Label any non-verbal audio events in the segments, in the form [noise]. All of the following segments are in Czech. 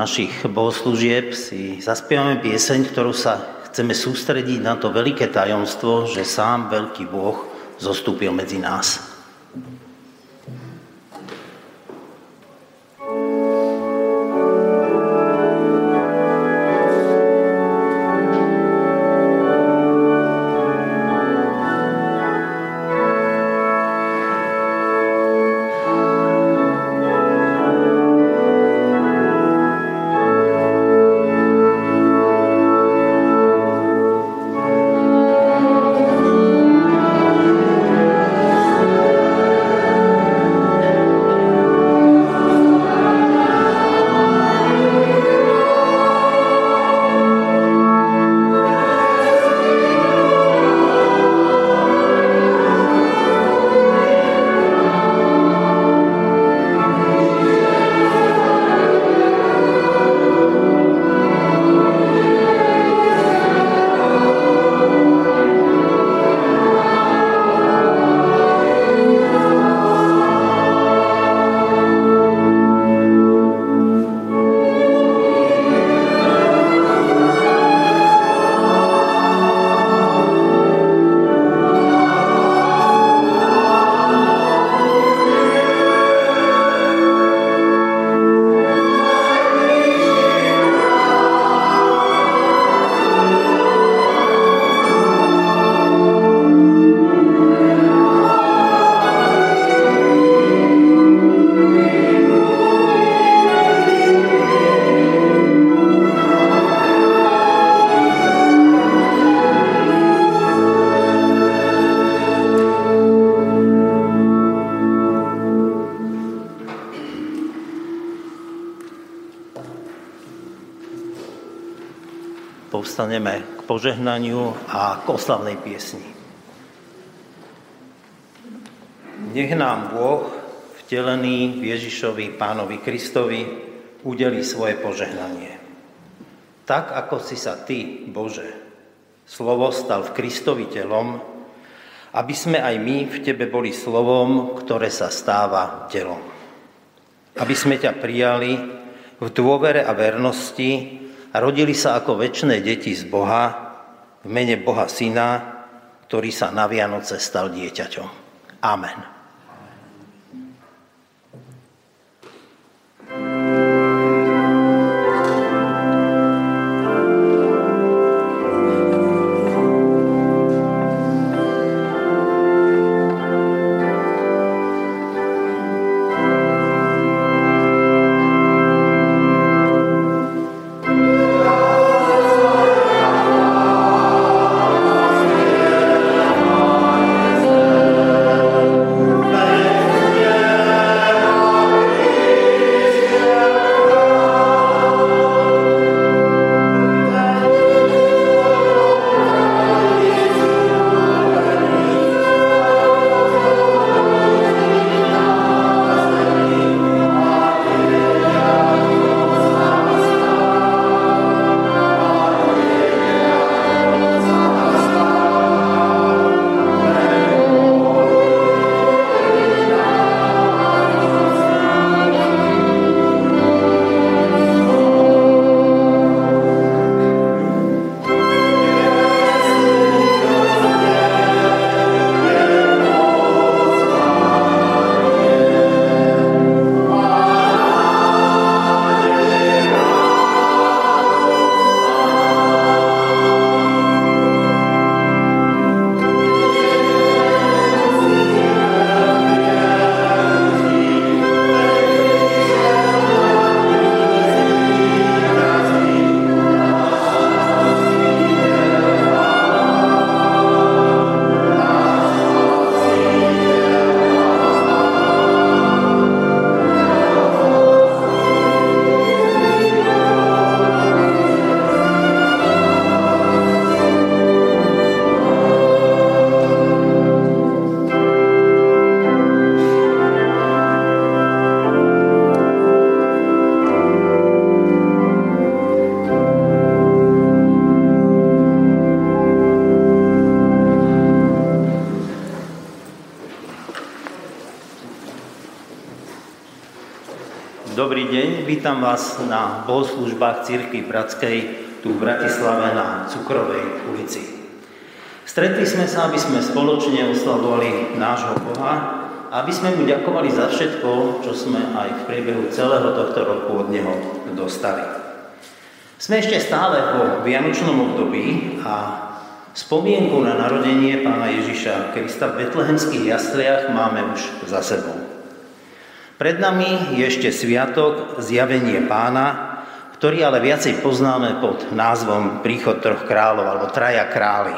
Našich bohoslúžieb si zaspievame pieseň, ktorú sa chceme sústrediť na to veľké tajomstvo, že sám veľký Boh zostúpil medzi nás. Povstaneme k požehnaniu a k oslavnej piesni. Nech nám Boh, vtelený v Ježišovi Pánovi Kristovi, udeli svoje požehnanie. Tak, ako si sa Ty, Bože, slovo stal v Kristovi telom, aby sme aj my v Tebe boli slovom, ktoré sa stáva telom. Aby sme ťa prijali v dôvere a vernosti, a rodili sa ako väčšie deti z Boha v mene Boha Syna, ktorý sa na Vianoce stal dieťaťom. Amen. Vítam vás na bohoslužbách Církvy Bratskej tu v Bratislave na Cukrovej ulici. Stretli sme sa, aby sme spoločne oslavovali nášho Boha a aby sme mu ďakovali za všetko, čo sme aj v priebehu celého tohto roku od Neho dostali. Sme ešte stále vo Vianočnom období a spomienku na narodenie pána Ježiša Krista v betlehemských jasliach máme už za sebou. Pred nami je ešte sviatok Zjavenie pána, ktorý ale viacej poznáme pod názvom Príchod troch kráľov alebo Traja králi.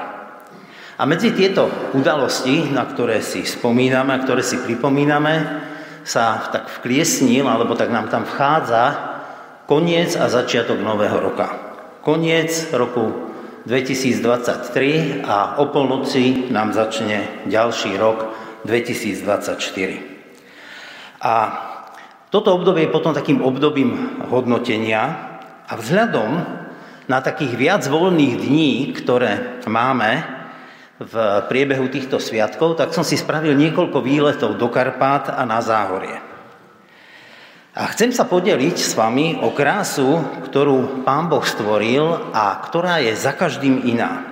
A medzi tieto udalosti, na ktoré si spomíname a ktoré si pripomíname, sa tak vkliesnil, alebo tak nám tam vchádza koniec a začiatok nového roka. Koniec roku 2023 a o polnoci nám začne ďalší rok 2024. A toto obdobie je potom takým obdobím hodnotenia a vzhľadom na takých viac voľných dní, ktoré máme v priebehu týchto sviatkov, tak som si spravil niekoľko výletov do Karpát a na Záhorie. A chcem sa podeliť s vami o krásu, ktorú Pán Boh stvoril a ktorá je za každým iná.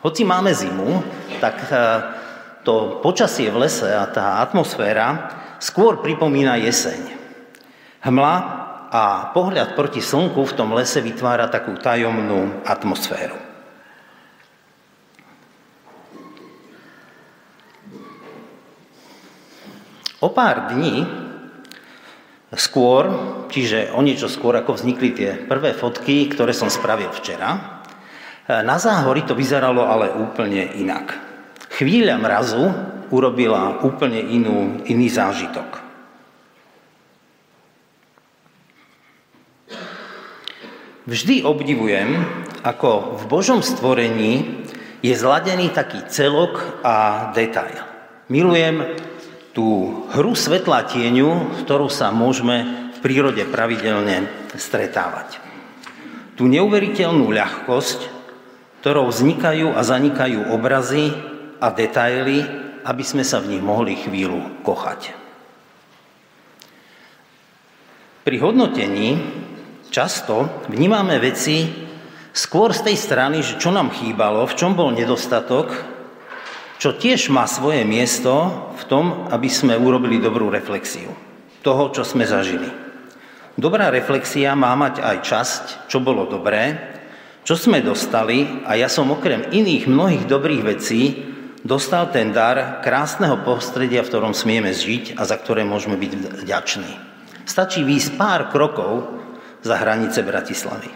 Hoci máme zimu, tak eh, to počasie v lese a tá atmosféra skôr pripomína jeseň. Hmla a pohľad proti slnku v tom lese vytvára takú tajomnú atmosféru. O pár dní skôr, čiže o niečo skôr, ako vznikli tie prvé fotky, ktoré som spravil včera, na záhory to vyzeralo ale úplne inak. Chvíľa mrazu urobila úplne inú, iný zážitok. Vždy obdivujem, ako v Božom stvorení je zladený taký celok a detail. Milujem tú hru svetla tieňu, ktorú sa môžeme v prírode pravidelne stretávať. Tú neuveriteľnú ľahkosť, ktorou vznikajú a zanikajú obrazy a detaily, aby sme sa v nich mohli chvíľu kochať. Pri hodnotení často vnímame veci skôr z tej strany, že čo nám chýbalo, v čom bol nedostatok, čo tiež má svoje miesto v tom, aby sme urobili dobrú reflexiu toho, čo sme zažili. Dobrá reflexia má mať aj časť, čo bolo dobré, čo sme dostali a ja som okrem iných mnohých dobrých vecí dostal ten dar krásneho prostredia, v ktorom smieme žiť a za ktoré môžeme byť vďační. Stačí výjsť pár krokov za hranice Bratislavy.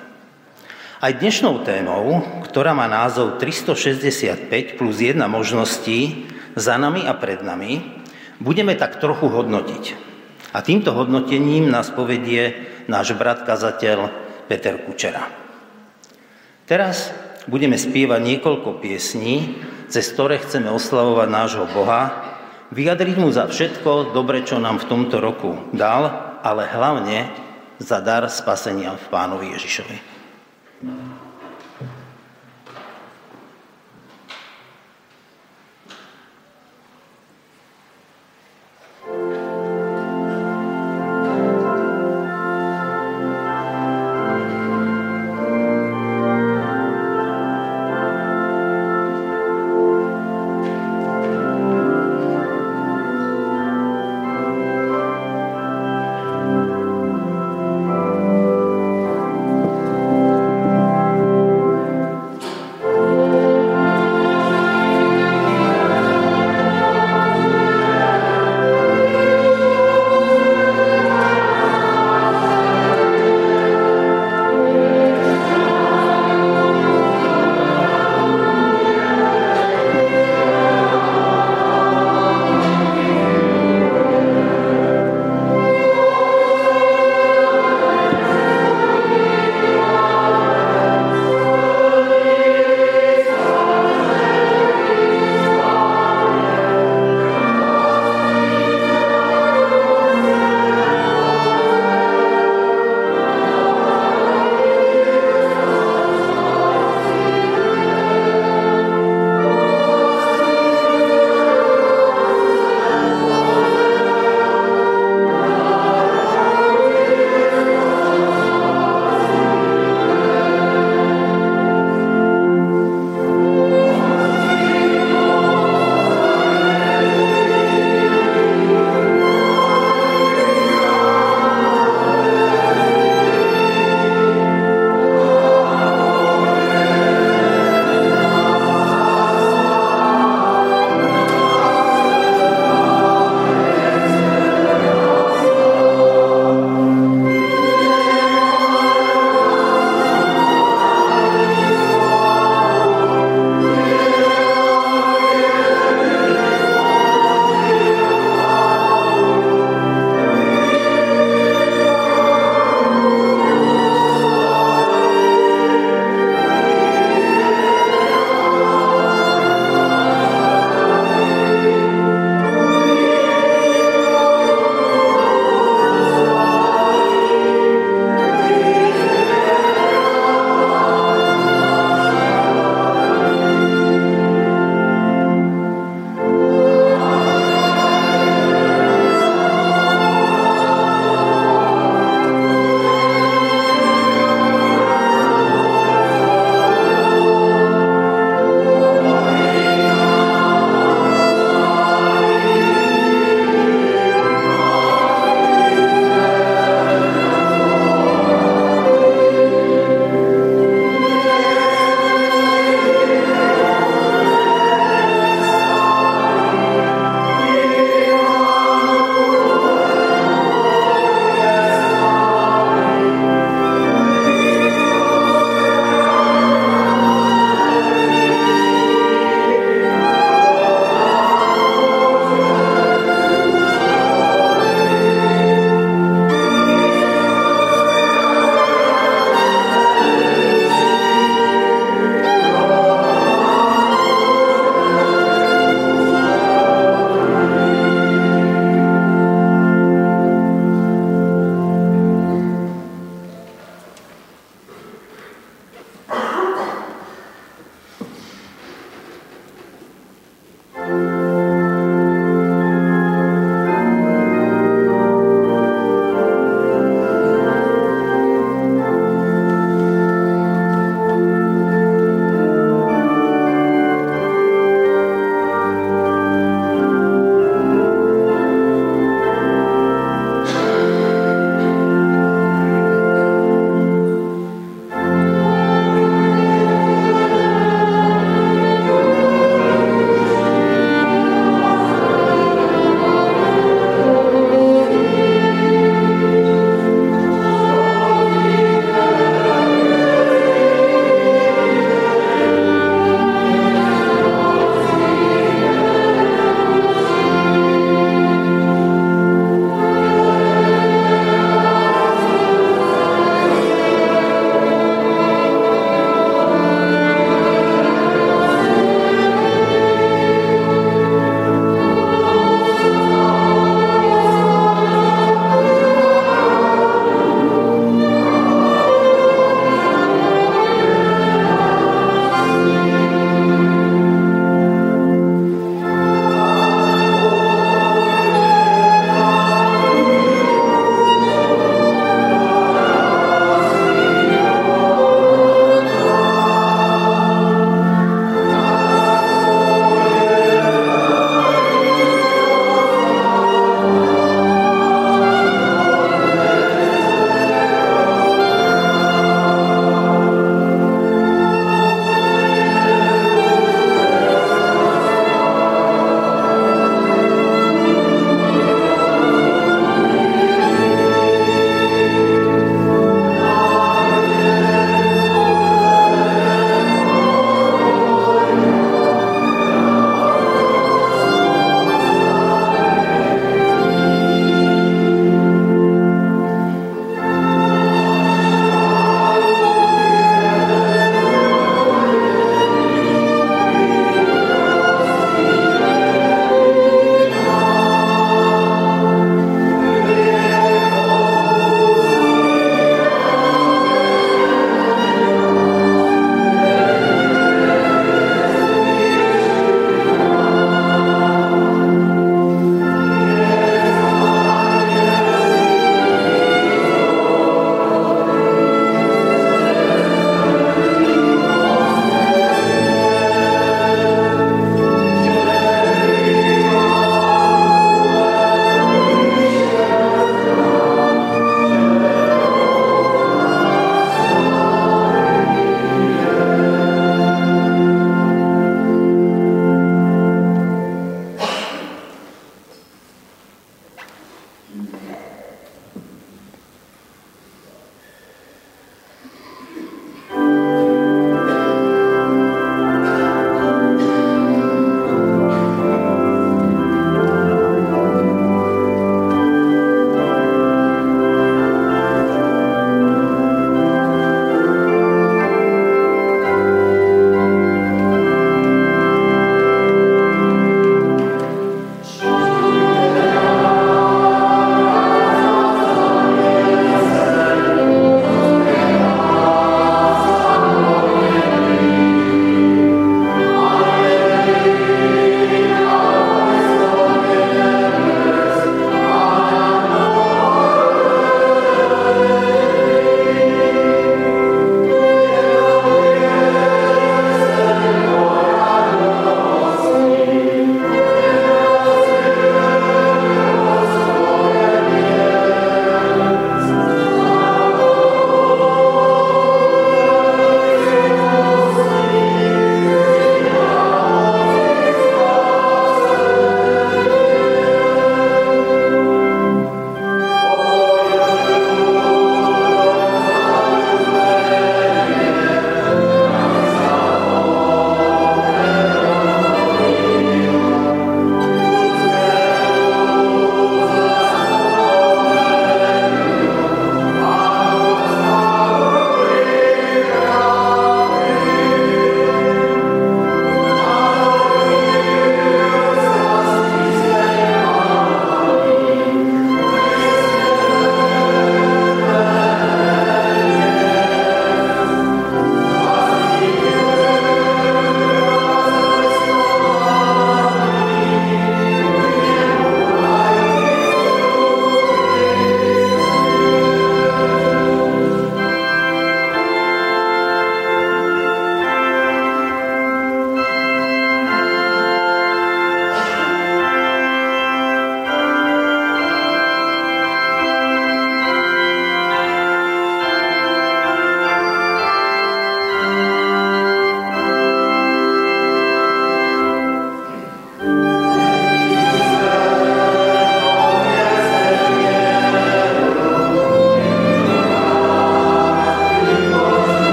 Aj dnešnou témou, ktorá má názov 365 plus 1 možností za nami a pred nami, budeme tak trochu hodnotiť. A týmto hodnotením nás povedie náš brat kazateľ Peter Kučera. Teraz budeme spievať niekoľko piesní, cez ktoré chceme oslavovať nášho Boha, vyjadriť mu za všetko dobre, čo nám v tomto roku dal, ale hlavne za dar spasenia v Pánovi Ježišovi.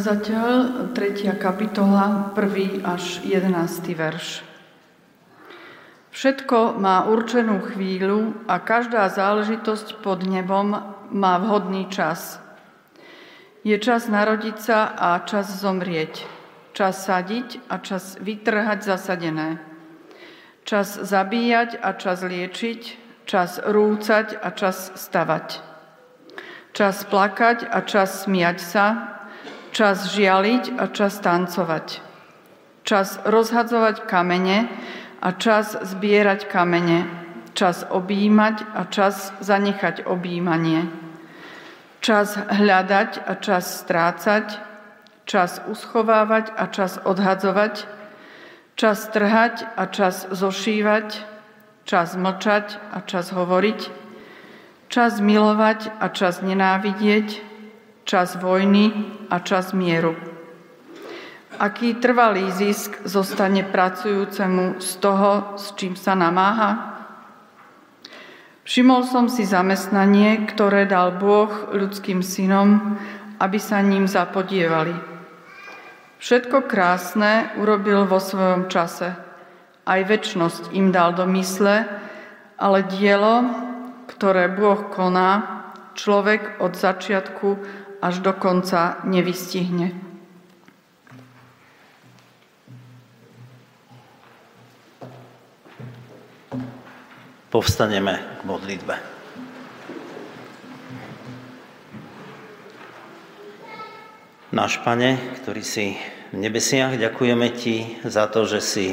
Kazateľ, 3. kapitola, 1. až 11. verš. Všetko má určenú chvíľu a každá záležitosť pod nebom má vhodný čas. Je čas narodiť sa a čas zomrieť. Čas sadiť a čas vytrhať zasadené. Čas zabíjať a čas liečiť. Čas rúcať a čas stavať. Čas plakať a čas smiať sa. Čas žialiť a čas tancovať. Čas rozhadzovať kamene a čas zbierať kamene, čas objímať a čas zanechať objímanie, čas hľadať a čas strácať, čas uschovávať a čas odhadzovať, čas trhať a čas zošívať, čas mlčať a čas hovoriť, čas milovať a čas nenávidieť, čas vojny a čas mieru aký trvalý zisk zostane pracujúcemu z toho, s čím sa namáha? Všimol som si zamestnanie, ktoré dal Boh ľudským synom, aby sa ním zapodievali. Všetko krásne urobil vo svojom čase. Aj väčnosť im dal do mysle, ale dielo, ktoré Boh koná, človek od začiatku až do konca nevystihne. povstaneme k modlitbe. Náš Pane, ktorý si v nebesiach, ďakujeme Ti za to, že si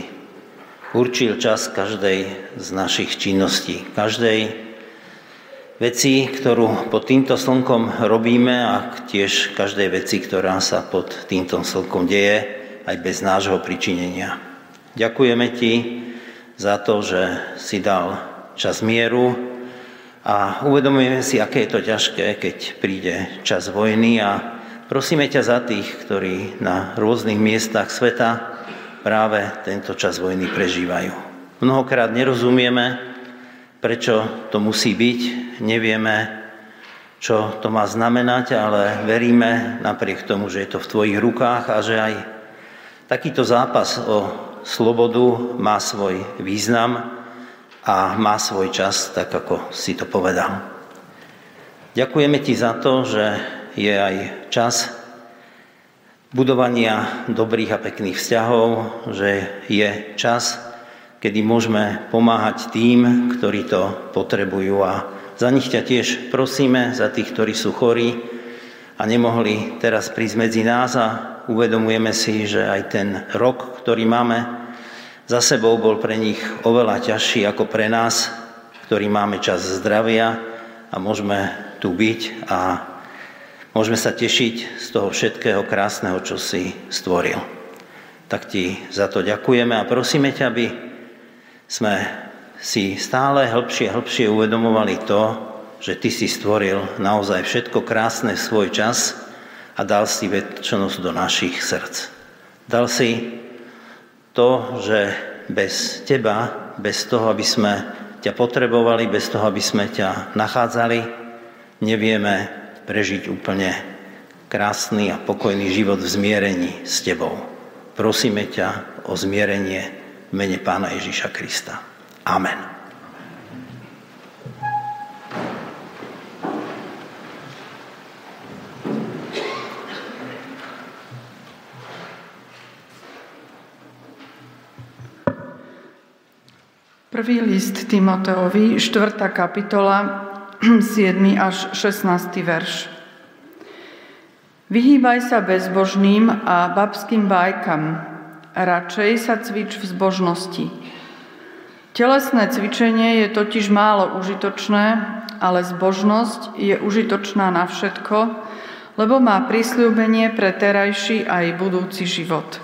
určil čas každej z našich činností, každej veci, ktorú pod týmto slnkom robíme a tiež každej veci, ktorá sa pod týmto slnkom deje, aj bez nášho pričinenia. Ďakujeme Ti za to, že si dal čas mieru a uvedomujeme si, aké je to ťažké, keď príde čas vojny a prosíme ťa za tých, ktorí na rôznych miestach sveta práve tento čas vojny prežívajú. Mnohokrát nerozumieme, prečo to musí byť, nevieme, čo to má znamenať, ale veríme napriek tomu, že je to v tvojich rukách a že aj takýto zápas o slobodu má svoj význam a má svoj čas, tak ako si to povedal. Ďakujeme ti za to, že je aj čas budovania dobrých a pekných vzťahov, že je čas, kedy môžeme pomáhať tým, ktorí to potrebujú. A za nich ťa tiež prosíme, za tých, ktorí sú chorí a nemohli teraz prísť medzi nás a uvedomujeme si, že aj ten rok, ktorý máme za sebou bol pre nich oveľa ťažší ako pre nás, ktorí máme čas zdravia a môžeme tu byť a môžeme sa tešiť z toho všetkého krásneho, čo si stvoril. Tak ti za to ďakujeme a prosíme ťa, aby sme si stále hĺbšie, hĺbšie uvedomovali to, že ty si stvoril naozaj všetko krásne v svoj čas a dal si väčšnosť do našich srdc. Dal si to, že bez teba, bez toho, aby sme ťa potrebovali, bez toho, aby sme ťa nachádzali, nevieme prežiť úplne krásny a pokojný život v zmierení s tebou. Prosíme ťa o zmierenie mene Pána Ježíša Krista. Amen. Prvý list Timoteovi, 4. kapitola, [clears throat] 7. až 16. verš. Vyhýbaj sa bezbožným a babským bajkam. Radšej sa cvič v zbožnosti. Telesné cvičenie je totiž málo užitočné, ale zbožnosť je užitočná na všetko, lebo má prísľubenie pre terajší aj budúci život.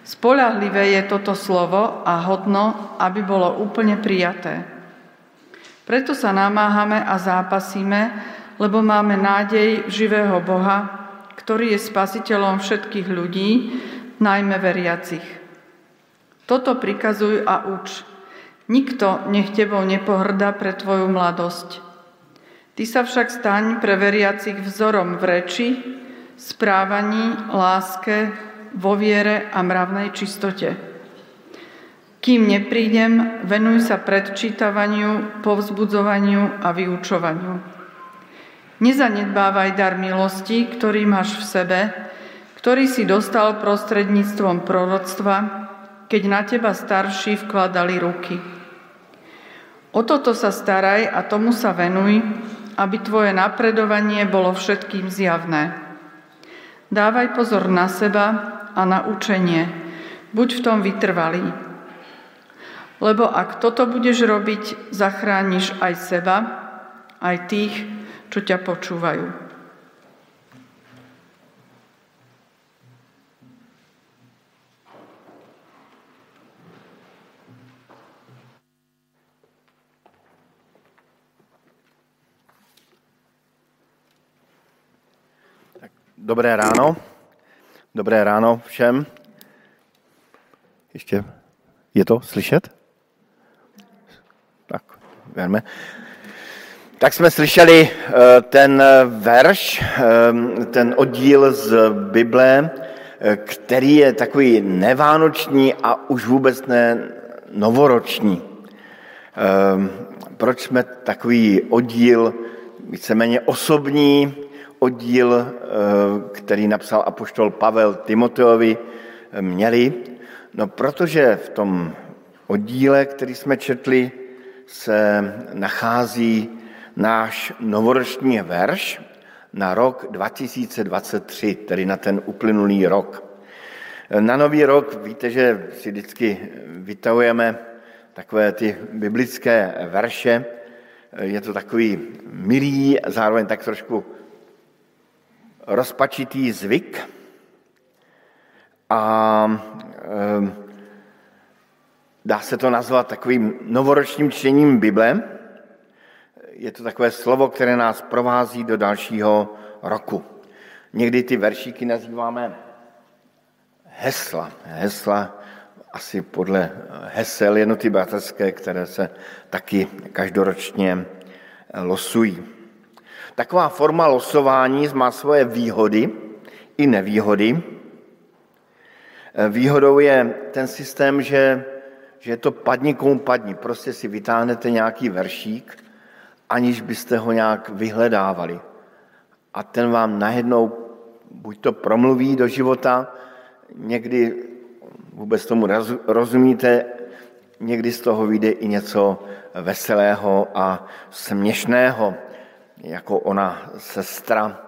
Spolahlivé je toto slovo a hodno, aby bolo úplne prijaté. Preto sa namáhame a zápasíme, lebo máme nádej živého Boha, ktorý je spasiteľom všetkých ľudí, najmä veriacich. Toto prikazuj a uč. Nikto nech tebou nepohrda pre tvoju mladosť. Ty sa však staň pre veriacich vzorom v reči, správaní, láske, vo viere a mravnej čistote. Kým neprídem, venuj sa predčítavaniu, povzbudzovaniu a vyučovaniu. Nezanedbávaj dar milosti, ktorý máš v sebe, ktorý si dostal prostredníctvom proroctva, keď na teba starší vkladali ruky. O toto sa staraj a tomu sa venuj, aby tvoje napredovanie bolo všetkým zjavné. Dávaj pozor na seba a na učenie. Buď v tom vytrvalý. Lebo ak toto budeš robiť, zachrániš aj seba, aj tých, čo ťa počúvajú. Dobré ráno. Dobré ráno všem. Ještě je to slyšet? Tak, věrme. Tak jsme slyšeli eh, ten verš, eh, ten oddíl z Bible, eh, který je takový nevánoční a už vůbec ne novoroční. Proč jsme takový oddíl víceméně osobní, oddíl, eh, který napsal apoštol Pavel Timoteovi, eh, měli? No, protože v tom oddíle, který jsme četli, se nachází náš novoroční verš na rok 2023, tedy na ten uplynulý rok. Na nový rok víte, že si vždycky vytahujeme takové ty biblické verše. Je to takový milý, zároveň tak trošku rozpačitý zvyk a e, dá se to nazvat takovým novoročním čtením Bible. Je to takové slovo, které nás provází do dalšího roku. Někdy ty veršíky nazýváme hesla. Hesla asi podle hesel jednoty bratrské, které se taky každoročně losují. Taková forma losování má svoje výhody i nevýhody. Eh, výhodou je ten systém, že, že je to padni komu padni. Prostě si vytáhnete nějaký veršík, aniž byste ho nějak vyhledávali. A ten vám najednou buď to promluví do života, někdy vůbec tomu rozumíte, někdy z toho vyjde i něco veselého a směšného jako ona sestra,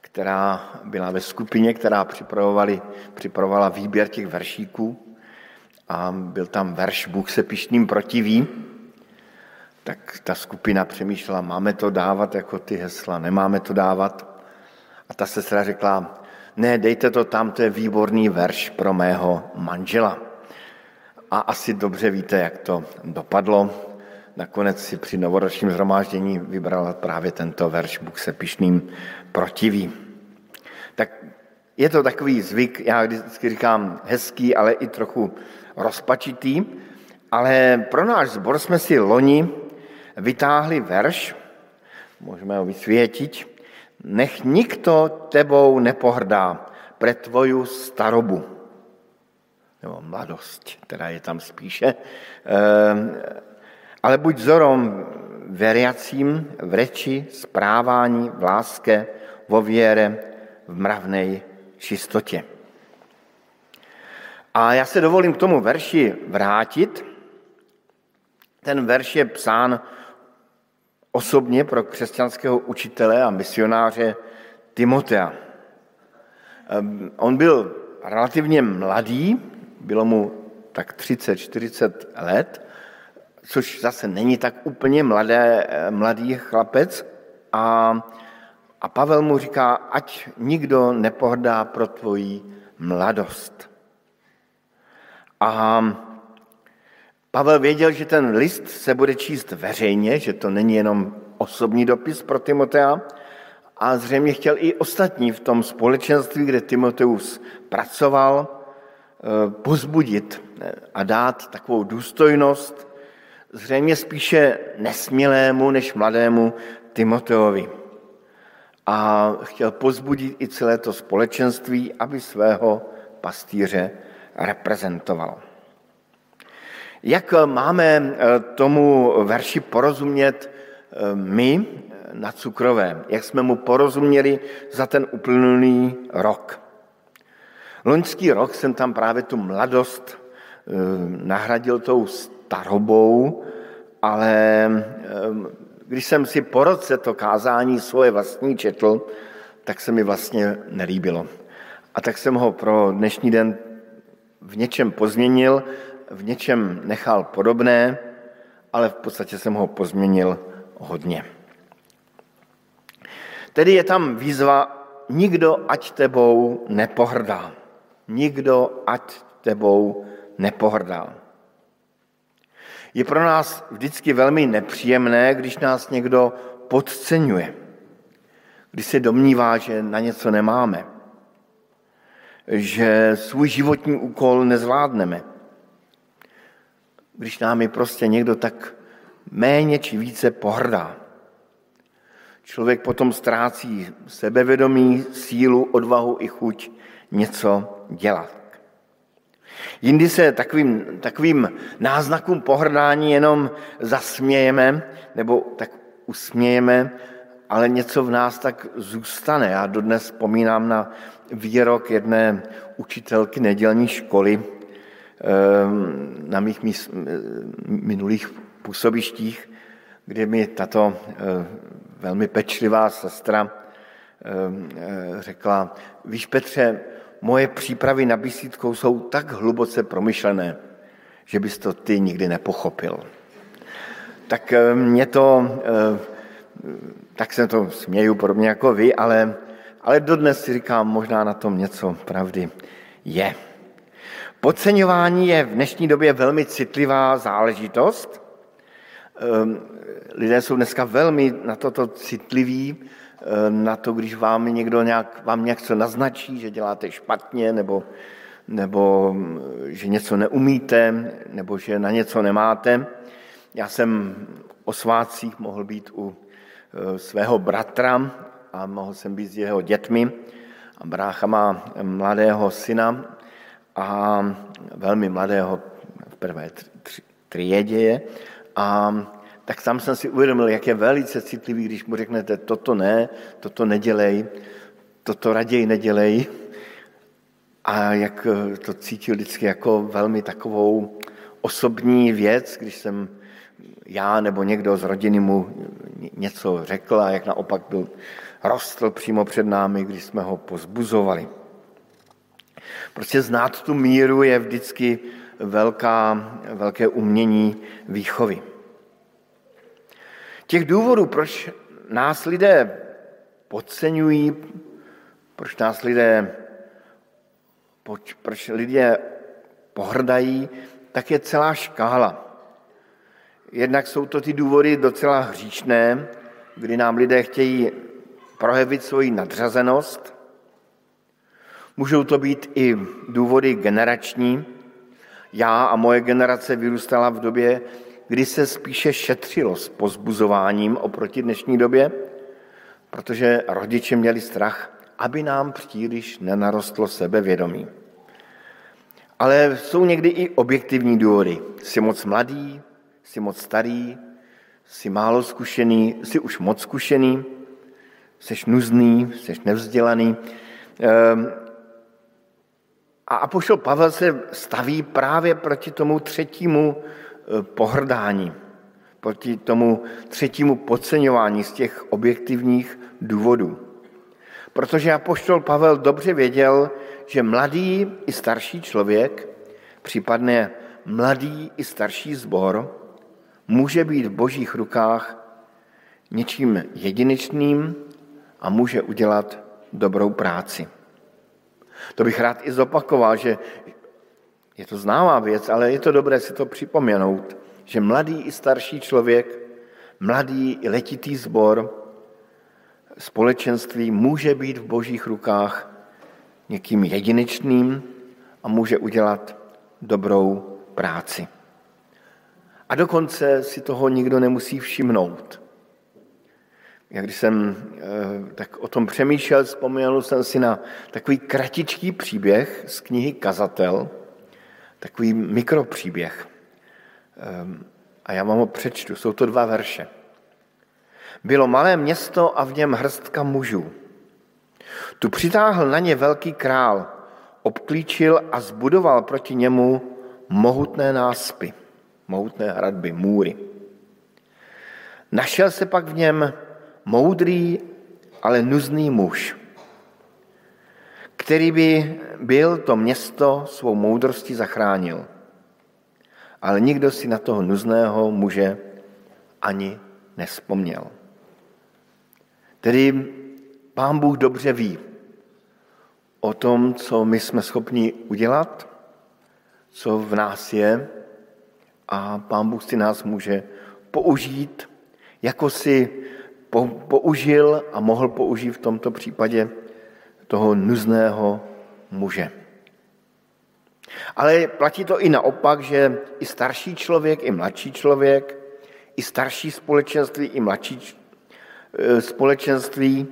která byla ve skupině, která připravovala výběr těch veršíků a byl tam verš Bůh se pišným protiví, tak ta skupina přemýšlela, máme to dávat jako ty hesla, nemáme to dávat. A ta sestra řekla, ne, dejte to tam, to je výborný verš pro mého manžela. A asi dobře víte, jak to dopadlo nakonec si při novoročním zhromáždění vybral právě tento verš Bůh se pišným protiví. Tak je to takový zvyk, já vždycky říkám hezký, ale i trochu rozpačitý, ale pro náš zbor jsme si loni vytáhli verš, můžeme ho vysvětit, nech nikto tebou nepohrdá pre tvoju starobu, nebo mladost, která je tam spíše, ehm, ale buď vzorom veriacím v reči, správání, v láske, vo věre, v mravnej čistotě. A já se dovolím k tomu verši vrátit. Ten verš je psán osobně pro křesťanského učitele a misionáře Timotea. Ehm, on byl relativně mladý, bylo mu tak 30-40 let což zase není tak úplně mladé, mladý chlapec. A, a Pavel mu říká, ať nikdo nepohrdá pro tvoji mladost. A Pavel věděl, že ten list se bude číst veřejně, že to není jenom osobní dopis pro Timotea, a zřejmě chtěl i ostatní v tom společenství, kde Timoteus pracoval, eh, pozbudit a dát takovou důstojnost zřejmě spíše nesmělému než mladému Timoteovi. a chtěl pozbudit i celé to společenství, aby svého pastýře reprezentoval. Jak máme eh, tomu verši porozumět eh, my na Cukrové? Jak jsme mu porozuměli za ten uplynulý rok? Loňský rok jsem tam právě tu mladost eh, nahradil tou starobou, ale když jsem si po roce to kázání svoje vlastní četl, tak se mi vlastně nelíbilo. A tak jsem ho pro dnešní den v něčem pozměnil, v něčem nechal podobné, ale v podstatě jsem ho pozměnil hodně. Tedy je tam výzva, nikdo ať tebou nepohrdá. Nikdo ať tebou nepohrdá. Je pro nás vždycky velmi nepříjemné, když nás někdo podceňuje, když se domnívá, že na něco nemáme, že svůj životní úkol nezvládneme, když námi prostě někdo tak méně či více pohrdá. Člověk potom ztrácí sebevědomí, sílu, odvahu i chuť něco dělat. Jindy se takovým, takovým náznakům pohrdání jenom zasmějeme nebo tak usmějeme, ale něco v nás tak zůstane. Já dodnes vzpomínám na výrok jedné učitelky nedělní školy ehm, na mých minulých působištích, kde mi tato eh, velmi pečlivá sestra ehm, eh, řekla, víš Petře, moje přípravy na bisítkou jsou tak hluboce promyšlené, že bys to ty nikdy nepochopil. Tak eh, mě to, eh, tak se to směju podobně jako vy, ale, ale dodnes si říkám, možná na tom něco pravdy je. Podceňování je v dnešní době velmi citlivá záležitost. Ehm, lidé jsou dneska velmi na toto citliví, na to, když vám někdo nějak, vám něco naznačí, že děláte špatně, nebo, nebo mm, že něco neumíte, nebo že na něco nemáte. Já jsem o svácích mohl být u eh, svého bratra a mohl jsem být s jeho dětmi. A brácha má mladého syna a velmi mladého v prvé triedě. A tak tam jsem si uvědomil, jak je velice citlivý, když mu řeknete, toto ne, toto nedělej, toto raději nedělej. A jak to cítil vždycky jako velmi takovou osobní věc, když jsem já nebo někdo z rodiny mu něco řekl a jak naopak byl rostl přímo před námi, když jsme ho pozbuzovali. Prostě znát tu míru je vždycky velká, velké umění výchovy. Těch důvodů, proč nás lidé podceňují, proč nás lidé, proč, proč lidé pohrdají, tak je celá škála. Jednak jsou to ty důvody docela hříšné, kdy nám lidé chtějí projevit svoji nadřazenost. Můžou to být i důvody generační. Já a moje generace vyrůstala v době, kdy se spíše šetřilo s pozbuzováním oproti dnešní době, protože rodiče měli strach, aby nám příliš nenarostlo sebevědomí. Ale jsou někdy i objektivní důvody. Jsi moc mladý, jsi moc starý, jsi málo zkušený, jsi už moc zkušený, jsi nuzný, jsi nevzdělaný. Ehm, a Apoštol Pavel se staví právě proti tomu třetímu pohrdání, proti tomu třetímu podceňování z těch objektivních důvodů. Protože apoštol Pavel dobře věděl, že mladý i starší člověk, případně mladý i starší zbor, může být v božích rukách něčím jedinečným a může udělat dobrou práci. To bych rád i zopakoval, že je to známá věc, ale je to dobré si to připomenout, že mladý i starší člověk, mladý i letitý zbor, společenství může být v božích rukách někým jedinečným a může udělat dobrou práci. A dokonce si toho nikdo nemusí všimnout. jak když jsem eh, tak o tom přemýšlel, vzpomněl jsem si na takový kratičký příběh z knihy Kazatel, takový mikropříběh. Ehm, a já vám ho přečtu, jsou to dva verše. Bylo malé město a v něm hrstka mužů. Tu přitáhl na ně velký král, obklíčil a zbudoval proti němu mohutné náspy, mohutné hradby, můry. Našel se pak v něm moudrý, ale nuzný muž, který by byl to město svou moudrostí zachránil. Ale nikdo si na toho nuzného muže ani nespomněl. Tedy pán Bůh dobře ví o tom, co my jsme schopni udělat, co v nás je a pán Bůh si nás může použít, jako si použil a mohl použít v tomto případě toho nuzného muže. Ale platí to i naopak, že i starší člověk, i mladší člověk, i starší společenství, i mladší e, společenství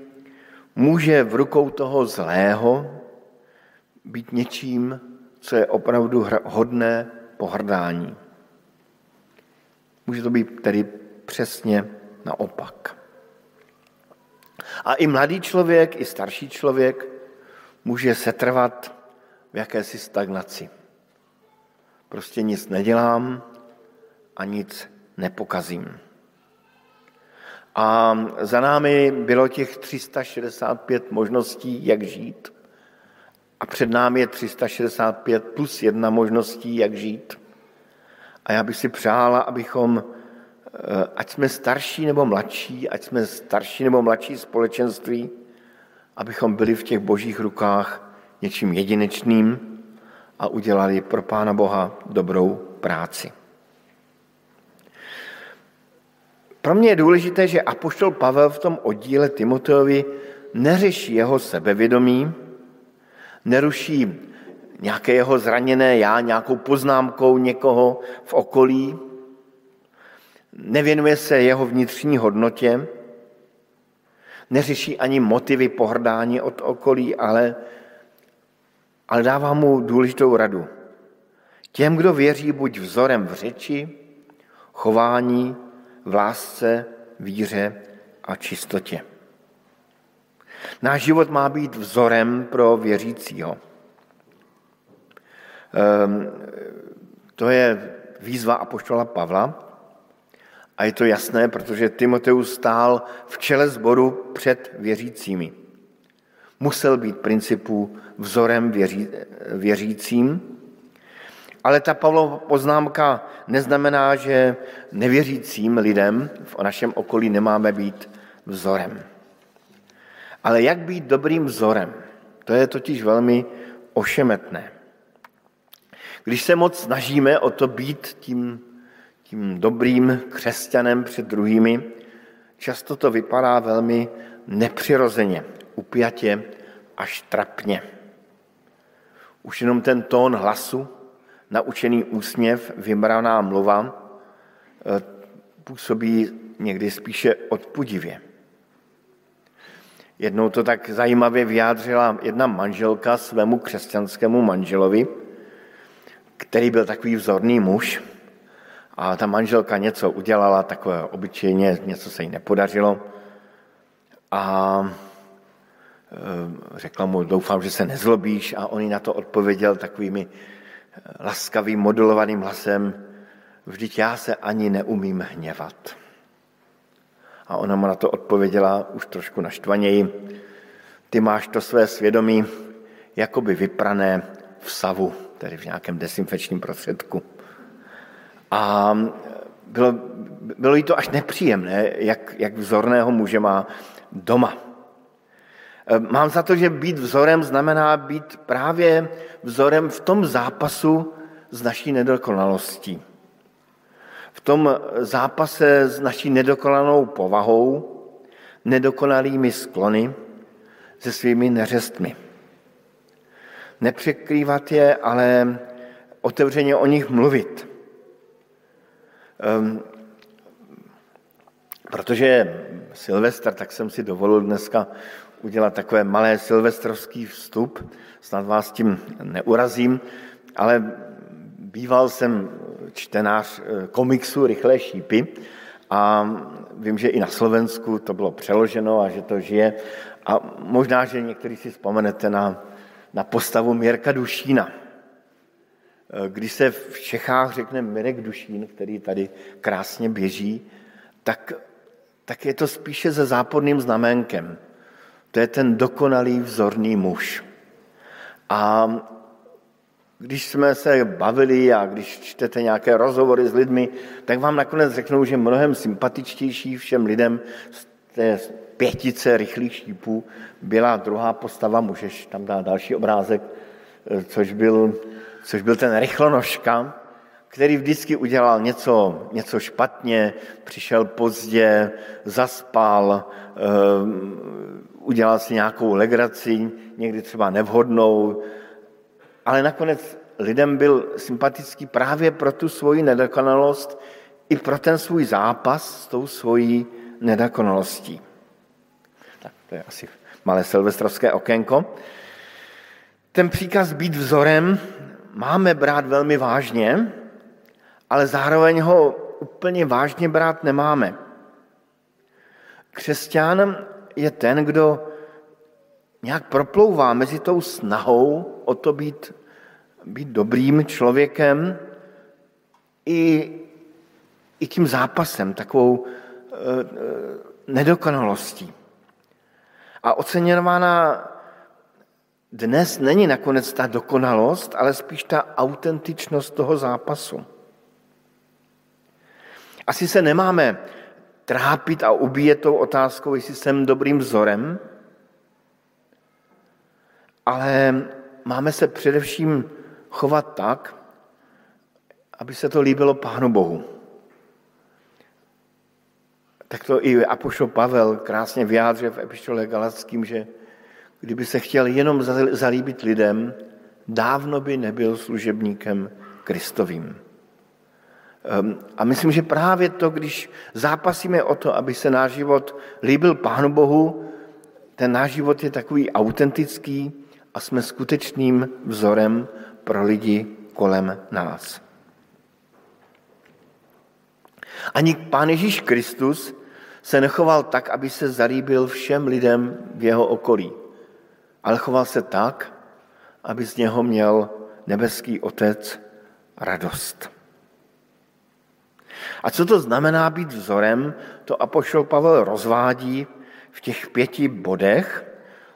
může v rukou toho zlého být něčím, co je opravdu hodné pohrdání. Může to být tedy přesně naopak. A i mladý člověk, i starší člověk může setrvat v jakési stagnaci. Prostě nic nedělám a nic nepokazím. A za námi bylo těch 365 možností, jak žít. A před námi je 365 plus jedna možností, jak žít. A já bych si přála, abychom, ať jsme starší nebo mladší, ať jsme starší nebo mladší společenství, abychom byli v těch božích rukách něčím jedinečným a udělali pro Pána Boha dobrou práci. Pro mě je důležité, že apoštol Pavel v tom oddíle Timoteovi neřeší jeho sebevědomí, neruší nějaké jeho zraněné já nějakou poznámkou někoho v okolí, nevěnuje se jeho vnitřní hodnotě, neřeší ani motivy pohrdání od okolí, ale, ale dává mu důležitou radu. Těm, kdo věří buď vzorem v řeči, chování, v lásce, víře a čistotě. Náš život má být vzorem pro věřícího. Ehm, to je výzva apoštola Pavla a je to jasné, protože Timoteus stál v čele sboru před věřícími. Musel být principu vzorem věří, věřícím, ale ta Pavlova poznámka neznamená, že nevěřícím lidem v našem okolí nemáme být vzorem. Ale jak být dobrým vzorem? To je totiž velmi ošemetné. Když se moc snažíme o to být tím, tím dobrým křesťanem před druhými, často to vypadá velmi nepřirozeně, upjatě až trapně. Už jenom ten tón hlasu, naučený úsměv, vybraná mluva eh, působí někdy spíše odpudivě. Jednou to tak zajímavě vyjádřila jedna manželka svému křesťanskému manželovi, který byl takový vzorný muž. A ta manželka něco udělala, takové obyčejně, něco se jí nepodařilo. A e, řekla mu, doufám, že se nezlobíš. A on jí na to odpověděl takovými e, laskavým, modulovaným hlasem, vždyť já se ani neumím hněvat. A ona mu na to odpověděla už trošku naštvaněji. Ty máš to své svědomí jakoby vyprané v savu, tedy v nějakém desinfekčním prostředku. A bylo, bylo jí to až nepříjemné, jak, jak vzorného muže má doma. Mám za to, že být vzorem znamená být právě vzorem v tom zápasu s naší nedokonalostí v tom zápase s naší nedokolanou povahou, nedokonalými sklony, se svými neřestmi. Nepřekrývat je, ale otevřeně o nich mluvit. Ehm, protože Silvestr, tak jsem si dovolil dneska udělat takové malé silvestrovský vstup, snad vás tím neurazím, ale býval jsem čtenář eh, komiksu Rychlé šípy a vím, že i na Slovensku to bylo přeloženo a že to žije. A možná, že někteří si vzpomenete na, na postavu Mirka Dušína. Eh, když se v Čechách řekne Mirek Dušín, který tady krásně běží, tak, tak je to spíše se záporným znamenkem. To je ten dokonalý vzorný muž. A když jsme se bavili a když čtete nějaké rozhovory s lidmi, tak vám nakonec řeknou, že mnohem sympatičtější všem lidem z té pětice rychlých šípů byla druhá postava, můžeš tam dát další obrázek, což byl, což byl ten rychlonožka, který vždycky udělal něco, něco špatně, přišel pozdě, zaspal, eh, udělal si nějakou legraci, někdy třeba nevhodnou, ale nakonec lidem byl sympatický právě pro tu svoji nedokonalost i pro ten svůj zápas s tou svojí nedokonalostí. Tak to je asi malé silvestrovské okénko. Ten příkaz být vzorem máme brát velmi vážně, ale zároveň ho úplně vážně brát nemáme. Křesťan je ten, kdo nějak proplouvá mezi tou snahou o to být, být dobrým člověkem i, i tím zápasem, takovou e, nedokonalostí. A oceňována dnes není nakonec ta dokonalost, ale spíš ta autentičnost toho zápasu. Asi se nemáme trápit a ubíjet tou otázkou, jestli jsem dobrým vzorem, ale máme se především chovat tak, aby se to líbilo Pánu Bohu. Tak to i Apoštol Pavel krásně vyjádřil v epištole Galackým, že kdyby se chtěl jenom zalíbit lidem, dávno by nebyl služebníkem Kristovým. Ehm, a myslím, že právě to, když zápasíme o to, aby se náš život líbil Pánu Bohu, ten náš život je takový autentický a jsme skutečným vzorem pro lidi kolem nás. Ani Pán Ježíš Kristus se nechoval tak, aby se zalíbil všem lidem v jeho okolí, ale choval se tak, aby z něho měl nebeský Otec radost. A co to znamená být vzorem, to Apoštol Pavel rozvádí v těch pěti bodech.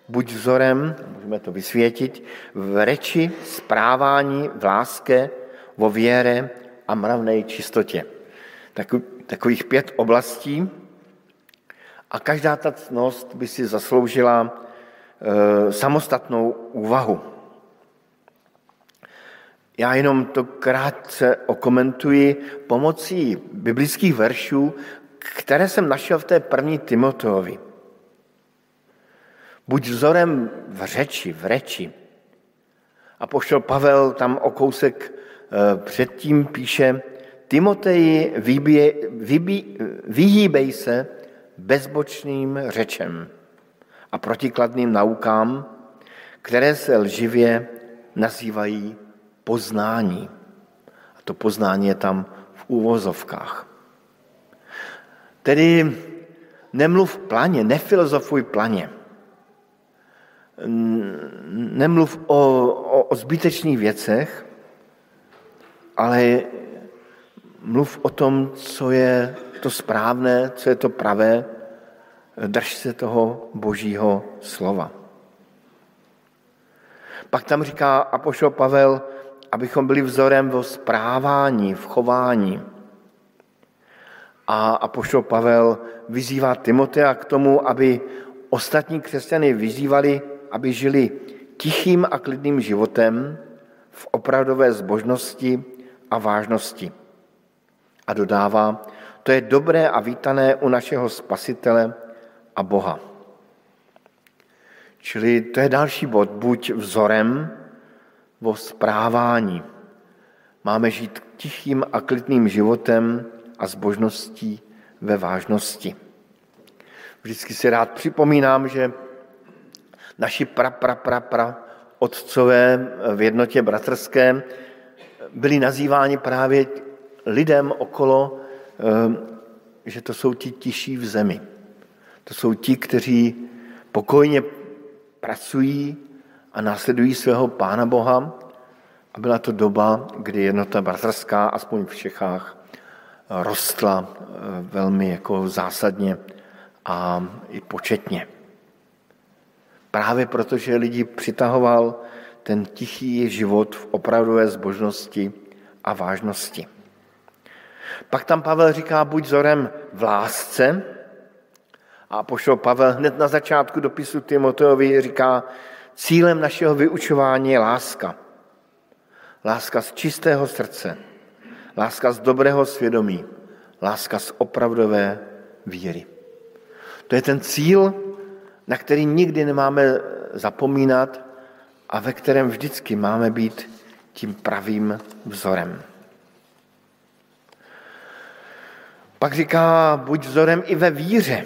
Buď vzorem, můžeme to vysvětit, v reči, správání, v láske, vo věre a mravné čistotě. Takových pět oblastí a každá ta cnost by si zasloužila samostatnou úvahu. Já jenom to krátce okomentuji pomocí biblických veršů, které jsem našel v té první Timoteovi. Buď vzorem v řeči, v reči. A pošel Pavel tam o kousek eh, předtím píše, Timoteji, vybí, vyhýbej se bezbočným řečem a protikladným naukám, které se lživě nazývají poznání. A to poznání je tam v úvozovkách. Tedy nemluv planě, nefilozofuj planě. Nemluv o, o, o zbytečných věcech, ale mluv o tom, co je to správné, co je to pravé, drž se toho božího slova. Pak tam říká Apoštol Pavel, abychom byli vzorem v správání, v chování. A apoštol Pavel vyzývá Timotea k tomu, aby ostatní křesťany vyzývali, aby žili tichým a klidným životem v opravdové zbožnosti a vážnosti. A dodává, to je dobré a vítané u našeho spasitele a Boha. Čili to je další bod. Buď vzorem, o správání. Máme žít tichým a klidným životem a zbožností ve vážnosti. Vždycky si rád připomínám, že naši pra, pra, pra, pra otcové v jednotě bratrské byli nazýváni právě lidem okolo, ehm, že to jsou ti tiší v zemi. To jsou ti, kteří pokojně pracují a následují svého Pána Boha. A byla to doba, kdy jednota bratrská, aspoň v Čechách, rostla eh, velmi jako zásadně a i početně. Právě protože lidi přitahoval ten tichý život v opravdové zbožnosti a vážnosti. Pak tam Pavel říká, buď vzorem v lásce, a pošel Pavel hned na začátku dopisu Timoteovi říká, cílem našeho vyučování je láska. Láska z čistého srdce, láska z dobrého svědomí, láska z opravdové víry. To je ten cíl, na který nikdy nemáme zapomínat a ve kterém vždycky máme být tím pravým vzorem. Pak říká, buď vzorem i ve víře.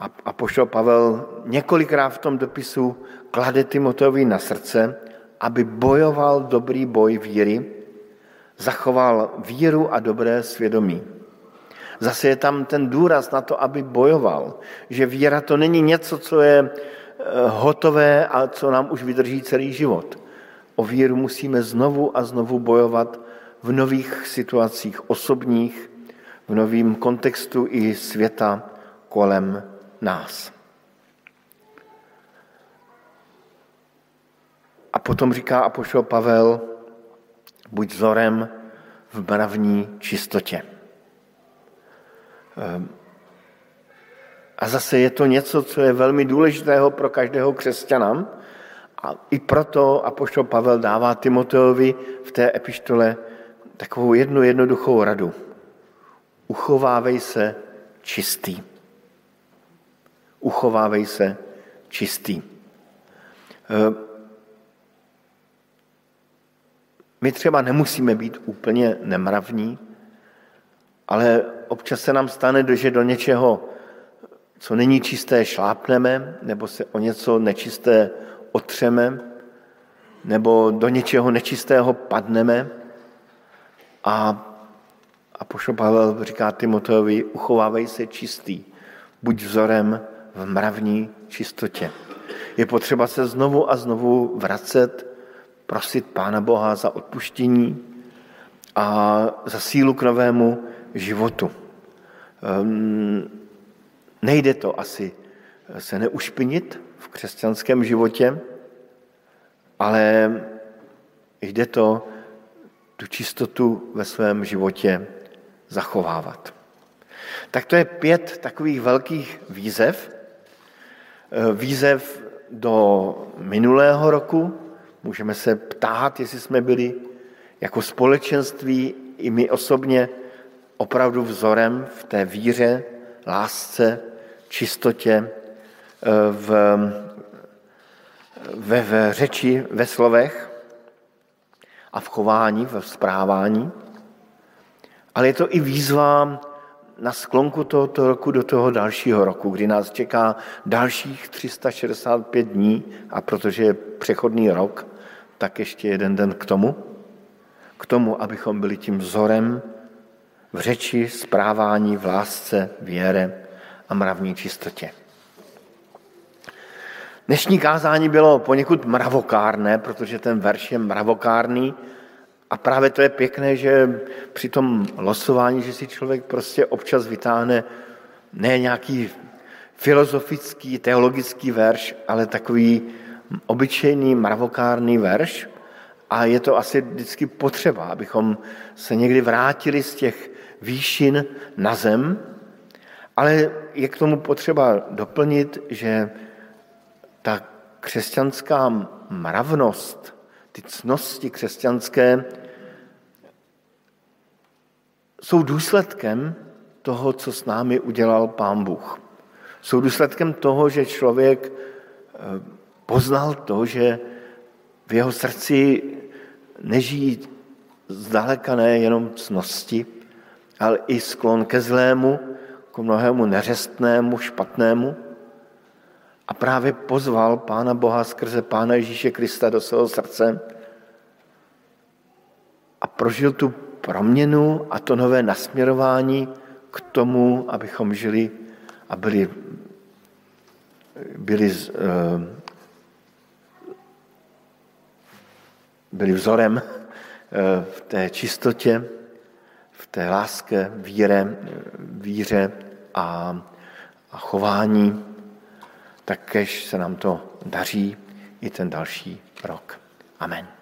A, a pošel Pavel několikrát v tom dopisu klade Timoteovi na srdce, aby bojoval dobrý boj víry, zachoval víru a dobré svědomí. Zase je tam ten důraz na to, aby bojoval, že víra to není něco, co je eh, hotové a co nám už vydrží celý život. O víru musíme znovu a znovu bojovat v nových situacích osobních, v novém kontextu i světa kolem nás. A potom říká apoštol Pavel, buď vzorem v mravní čistotě. Ehm, a zase je to něco, co je velmi důležitého pro každého křesťana. A i proto apoštol Pavel dává Timoteovi v té epištole takovou jednu jednoduchou radu. Uchovávej se čistý uchovávej se čistý. Eh, my třeba nemusíme být úplně nemravní, ale občas se nám stane, že do něčeho, co není čisté, šlápneme, nebo se o něco nečisté otřeme, nebo do něčeho nečistého padneme. A, a pošlo Pavel říká Timoteovi, uchovávej se čistý, buď vzorem v mravní čistotě. Je potřeba se znovu a znovu vracet, prosit Pána Boha za odpuštění a za sílu k novému životu. Um, nejde to asi se neušpinit v křesťanském životě, ale jde to tu čistotu ve svém životě zachovávat. Tak to je pět takových velkých výzev, výzev do minulého roku. Můžeme se ptát, jestli jsme byli jako společenství i my osobně opravdu vzorem v té víře, lásce, čistotě, eh, v, ve, v řeči, ve slovech a v chování, ve správání. Ale je to i výzva na sklonku tohoto roku do toho dalšího roku, kdy nás čeká dalších 365 dní a protože je přechodný rok, tak ještě jeden den k tomu, k tomu, abychom byli tím vzorem v řeči, správání, v lásce, věre a mravní čistotě. Dnešní kázání bylo poněkud mravokárné, protože ten verš je mravokárný, a právě to je pěkné, že při tom losování, že si člověk prostě občas vytáhne ne nějaký filozofický, teologický verš, ale takový obyčejný mravokárný verš. A je to asi vždycky potřeba, abychom se někdy vrátili z těch výšin na zem, ale je k tomu potřeba doplnit, že ta křesťanská mravnost, ty cnosti křesťanské jsou důsledkem toho, co s námi udělal Pán Bůh. Jsou důsledkem toho, že člověk eh, poznal to, že v jeho srdci nežijí zdaleka ne jenom cnosti, ale i sklon ke zlému, k mnohému neřestnému, špatnému. A právě pozval Pána Boha skrze Pána Ježíše Krista do svého srdce a prožil tu proměnu a to nové nasměrování k tomu, abychom žili a byli, byli, eh, byli vzorem eh, v té čistotě, v té láske, víře, víře a, a chování, tak kež se nám to daří i ten další rok. Amen.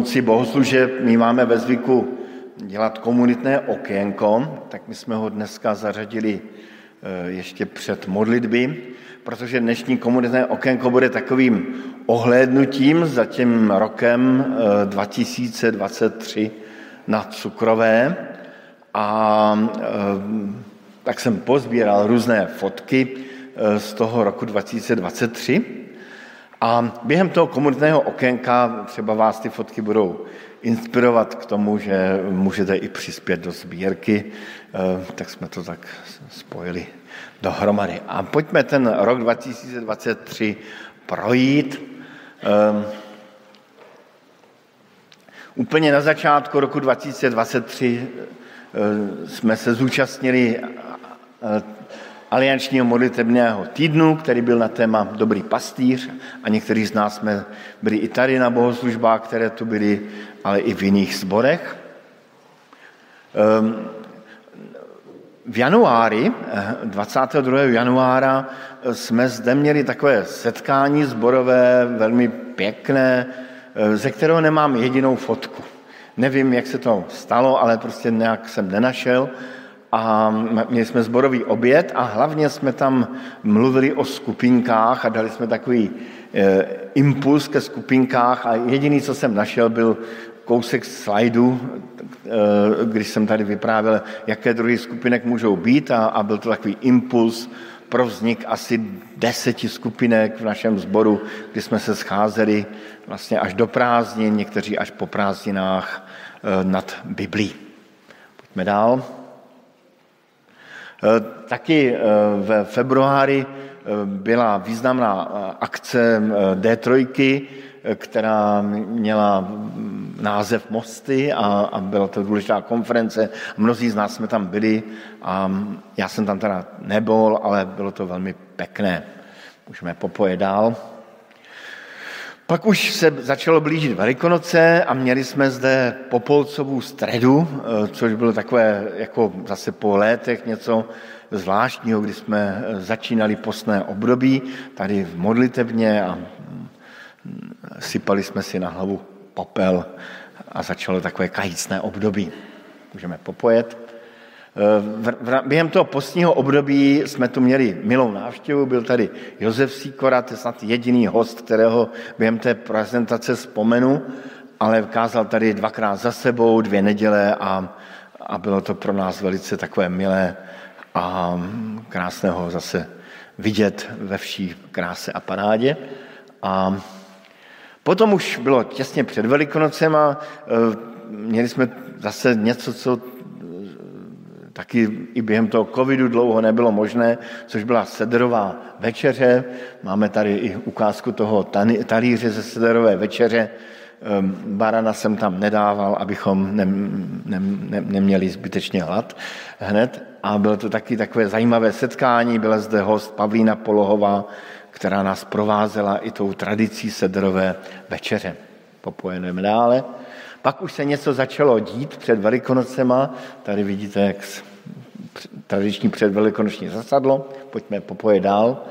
Konci bohoslužeb. My máme ve zvyku dělat komunitné okénko, tak my jsme ho dneska zařadili eh, ještě před modlitby, protože dnešní komunitné okénko bude takovým ohlédnutím za tím rokem 2023 eh, na cukrové. A eh, tak jsem pozbíral různé fotky z toho roku 2023 a během toho komunitného okénka třeba vás ty fotky budou inspirovat k tomu, že můžete i přispět do sbírky, eh, tak jsme to tak spojili dohromady. A pojďme ten rok 2023 projít. Eh, úplně na začátku roku 2023 eh, jsme se zúčastnili aliančního modlitebného týdnu, který byl na téma Dobrý pastýř a někteří z nás jsme byli i tady na bohoslužbách, které tu byly, ale i v jiných zborech. Ehm, v januári, 22. Eh, januára, eh, jsme zde měli takové setkání zborové, velmi pěkné, eh, ze kterého nemám jedinou fotku. Nevím, jak se to stalo, ale prostě nějak jsem nenašel a měli jsme zborový oběd a hlavně jsme tam mluvili o skupinkách a dali jsme takový e, impuls ke skupinkách a jediný, co jsem našel, byl kousek slajdu, e, když jsem tady vyprávěl, jaké druhy skupinek můžou být a, a byl to takový impuls pro vznik asi deseti skupinek v našem sboru, kdy jsme se scházeli vlastně až do prázdnin, někteří až po prázdninách e, nad Biblí. Pojďme dál. Eh, taky eh, v februári eh, byla významná akce D3, která měla mm, název Mosty a, a byla to důležitá konference. Mnozí z nás jsme tam byli a já jsem tam teda nebyl, ale bylo to velmi pěkné. Můžeme popojet dál. Pak už se začalo blížit Velikonoce a měli jsme zde Popolcovou středu, eh, což bylo takové jako zase po létech něco zvláštního, kdy jsme eh, začínali postné období tady v modlitevně a mm, sypali jsme si na hlavu popel a začalo takové kajícné období. Můžeme popojet. Eh, během toho postního období jsme tu měli milou návštěvu, byl tady Josef Sikora, to je snad jediný host, kterého během té prezentace vzpomenu, ale kázal tady dvakrát za sebou, dvě neděle a, a bylo to pro nás velice takové milé a krásného zase vidět ve vší kráse a parádě. A potom už bylo těsně před Velikonocem a eh, měli jsme zase něco, co taky i během toho covidu dlouho nebylo možné, což byla sederová večeře. Máme tady i ukázku toho talíře ze sederové večeře. Ehm, barana jsem tam nedával, abychom ne, ne, ne, neměli zbytečně hlad hned. A bylo to taky takové zajímavé setkání. Byla zde host Pavlína Polohová, která nás provázela i tou tradicí sederové večeře. Popojeneme dále. Pak už se něco začalo dít před Velikonocema. Tady vidíte, jak tradiční předvelikonoční zasadlo. Pojďme popoje dál.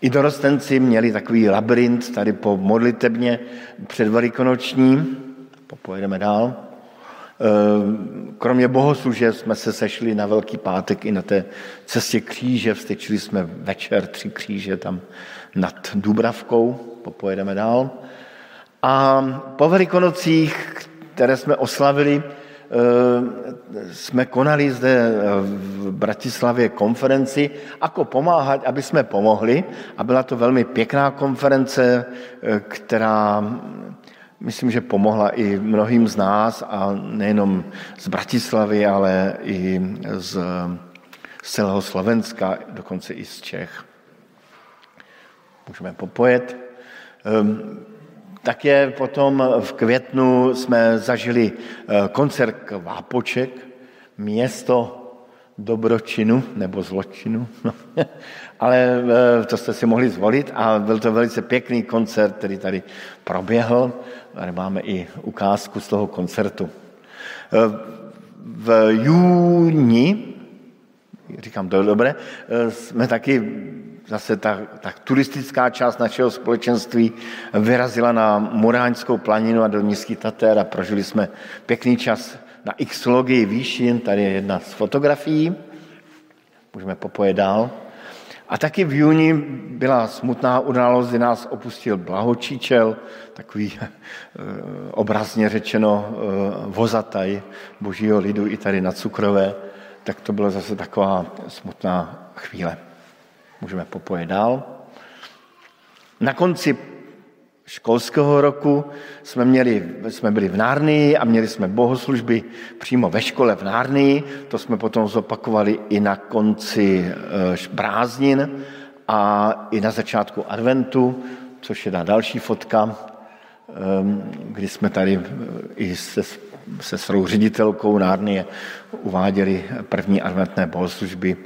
I dorostenci měli takový labirint tady po modlitebně předvelikonoční. Popojedeme dál. Ehm, kromě bohosluže jsme se sešli na Velký pátek i na té cestě kříže. Vstečili jsme večer tři kříže tam nad Dubravkou. Popojedeme dál. A po velikonocích, které jsme oslavili, jsme konali zde eh, v Bratislavě konferenci, ako pomáhat, aby jsme pomohli. A byla to velmi pěkná konference, eh, která myslím, že pomohla i mnohým z nás a nejenom z Bratislavy, ale i z, z celého Slovenska, dokonce i z Čech. Můžeme popojet. Také potom v květnu jsme zažili eh, koncert Vápoček, město dobročinu nebo zločinu, [laughs] no, ale eh, to jste si mohli zvolit a byl to velice pěkný koncert, který tady proběhl. Tady máme i ukázku z toho koncertu. Eh, v júni, říkám to dobře, jsme taky zase ta, ta turistická část našeho společenství vyrazila na Muráňskou planinu a do Nízký Tater a prožili jsme pěkný čas na Xologii výšin, tady je jedna z fotografií, můžeme popojet dál. A taky v juni byla smutná událost, kdy nás opustil Blahočíčel, takový [laughs] eh, obrazně řečeno eh, vozataj božího lidu i tady na Cukrové, tak to byla zase taková smutná chvíle. Můžeme popojet dál. Na konci školského roku jsme, měli, jsme byli v Nárnii a měli jsme bohoslužby přímo ve škole v Nárnii. To jsme potom zopakovali i na konci eh, prázdnin a i na začátku adventu, což je ta další fotka, ehm, kdy jsme tady eh, i se, se svou ředitelkou Nárnie uváděli první adventné bohoslužby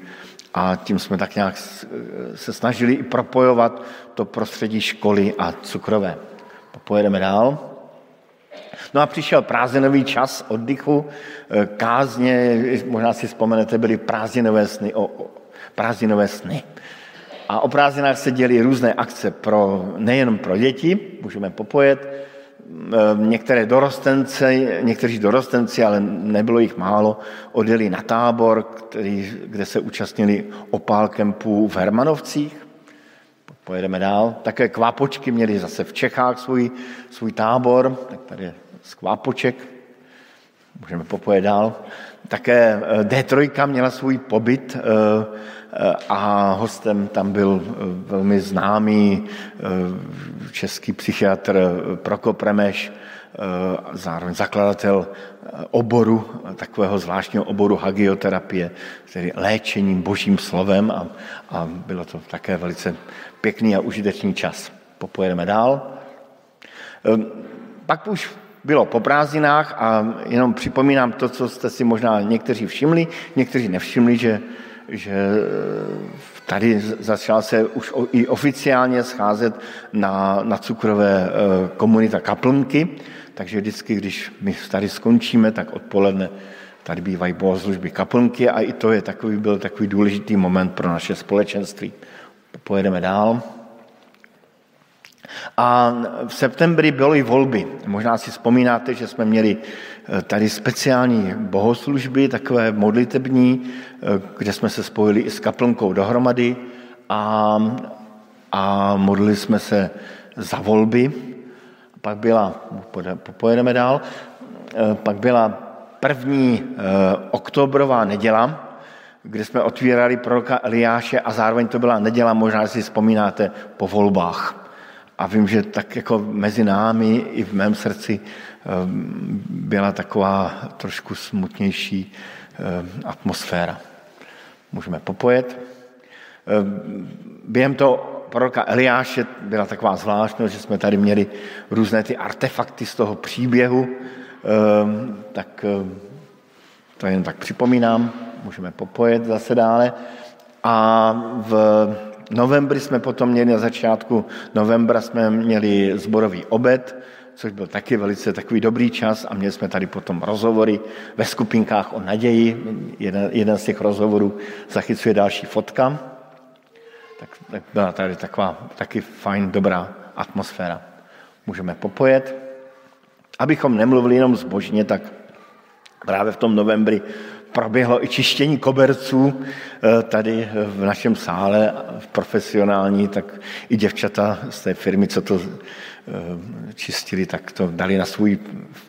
a tím jsme tak nějak se snažili i propojovat to prostředí školy a cukrové. Pojedeme dál. No a přišel prázdninový čas oddychu, e, kázně, možná si vzpomenete, byly prázdninové sny, o, o, prázdninové sny. A o prázdninách se děly různé akce pro, nejen pro děti, můžeme popojet, některé dorostence, někteří dorostenci, ale nebylo jich málo, odjeli na tábor, který, kde se účastnili opál kempu v Hermanovcích. Pojedeme dál. Také kvápočky měli zase v Čechách svůj, svůj tábor, tak tady je z kvápoček. Můžeme popojet dál. Také eh, D3 měla svůj pobyt eh, Eh, a hostem tam byl velmi známý český psychiatr Prokop Remeš, zároveň zakladatel oboru, takového zvláštního oboru hagioterapie, tedy léčením božím slovem a, a bylo to také velice pěkný a užitečný čas. Popojedeme dál. Pak už bylo po prázdninách a jenom připomínám to, co jste si možná někteří všimli, někteří nevšimli, že že eh, tady začala se už i oficiálně scházet na, na cukrové eh, komunita kaplnky, takže vždycky, když my tady skončíme, tak odpoledne tady bývají bohoslužby kaplnky a i to je takový, byl takový důležitý moment pro naše společenství. Pojedeme dál. A v septembri byly volby. Možná si vzpomínáte, že jsme měli eh, tady speciální bohoslužby, takové modlitební, eh, kde jsme se spojili i s kaplnkou dohromady a, a modlili jsme se za volby. Pak byla, pojedeme dál, eh, pak byla první oktobrová neděla, kde jsme otvírali proroka Eliáše a zároveň to byla neděla, možná si vzpomínáte, po volbách. A vím, že tak jako mezi námi i v mém srdci ehm, byla taková trošku smutnější ehm, atmosféra. Můžeme popojet. Ehm, během toho proroka Eliáše byla taková zvláštnost, že jsme tady měli různé ty artefakty z toho příběhu, tak to jen tak připomínám, můžeme popojet zase dále. A v novembri jsme potom měli, na začátku novembra jsme měli zborový obed, což byl taky velice takový dobrý čas a měli jsme tady potom rozhovory ve skupinkách o naději. Jeden, jeden z těch rozhovorů zachycuje další fotka. Tak, tak byla tady taková taky fajn, dobrá atmosféra. Můžeme popojet. Abychom nemluvili jenom zbožně, tak právě v tom novembri proběhlo i čištění koberců eh, tady v našem sále, profesionální, tak i děvčata z té firmy, co to eh, čistili, tak to dali na svůj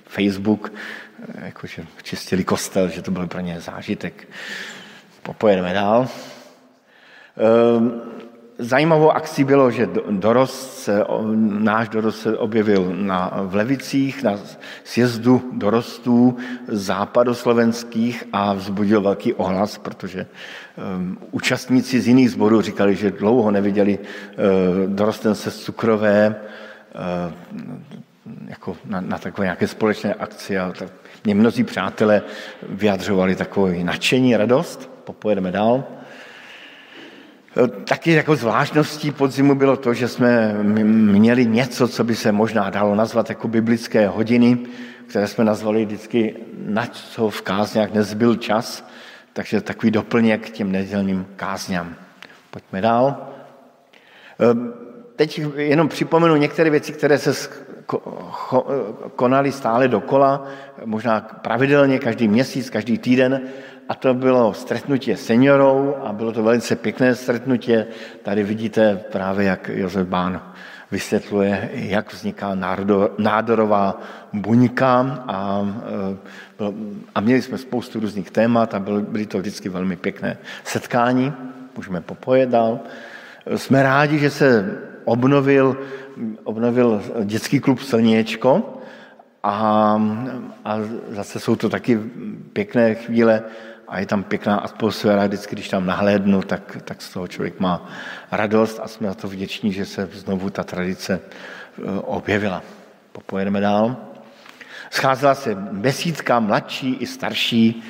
Facebook, eh, jakože čistili kostel, že to byl pro ně zážitek. Popojedeme dál. Zajímavou akcí bylo, že dorost se, náš dorost se objevil na, v Levicích na sjezdu dorostů západoslovenských a vzbudil velký ohlas, protože um, účastníci z jiných sborů říkali, že dlouho neviděli uh, dorostence z cukrové uh, jako na, na takové nějaké společné akci a tak mě mnozí přátelé vyjadřovali takové nadšení, radost. Popojedeme dál. Taky jako zvláštností podzimu bylo to, že jsme měli něco, co by se možná dalo nazvat jako biblické hodiny, které jsme nazvali vždycky, na co v kázňách nezbyl čas, takže takový doplněk k těm nedělným kázňám. Pojďme dál. Teď jenom připomenu některé věci, které se konaly stále dokola, možná pravidelně, každý měsíc, každý týden. A to bylo stretnutí seniorou a bylo to velice pěkné stretnutí. Tady vidíte právě, jak Josef Bán vysvětluje, jak vzniká nádorová buňka a, e, a měli jsme spoustu různých témat a byly to vždycky velmi pěkné setkání. Můžeme popojet dál. Jsme rádi, že se obnovil, obnovil dětský klub Slněčko a, a zase jsou to taky pěkné chvíle a je tam pěkná atmosféra, vždycky, když tam nahlédnu, tak, tak z toho člověk má radost a jsme za to vděční, že se znovu ta tradice eh, objevila. Popojedeme dál. Scházela se besídka, mladší i starší,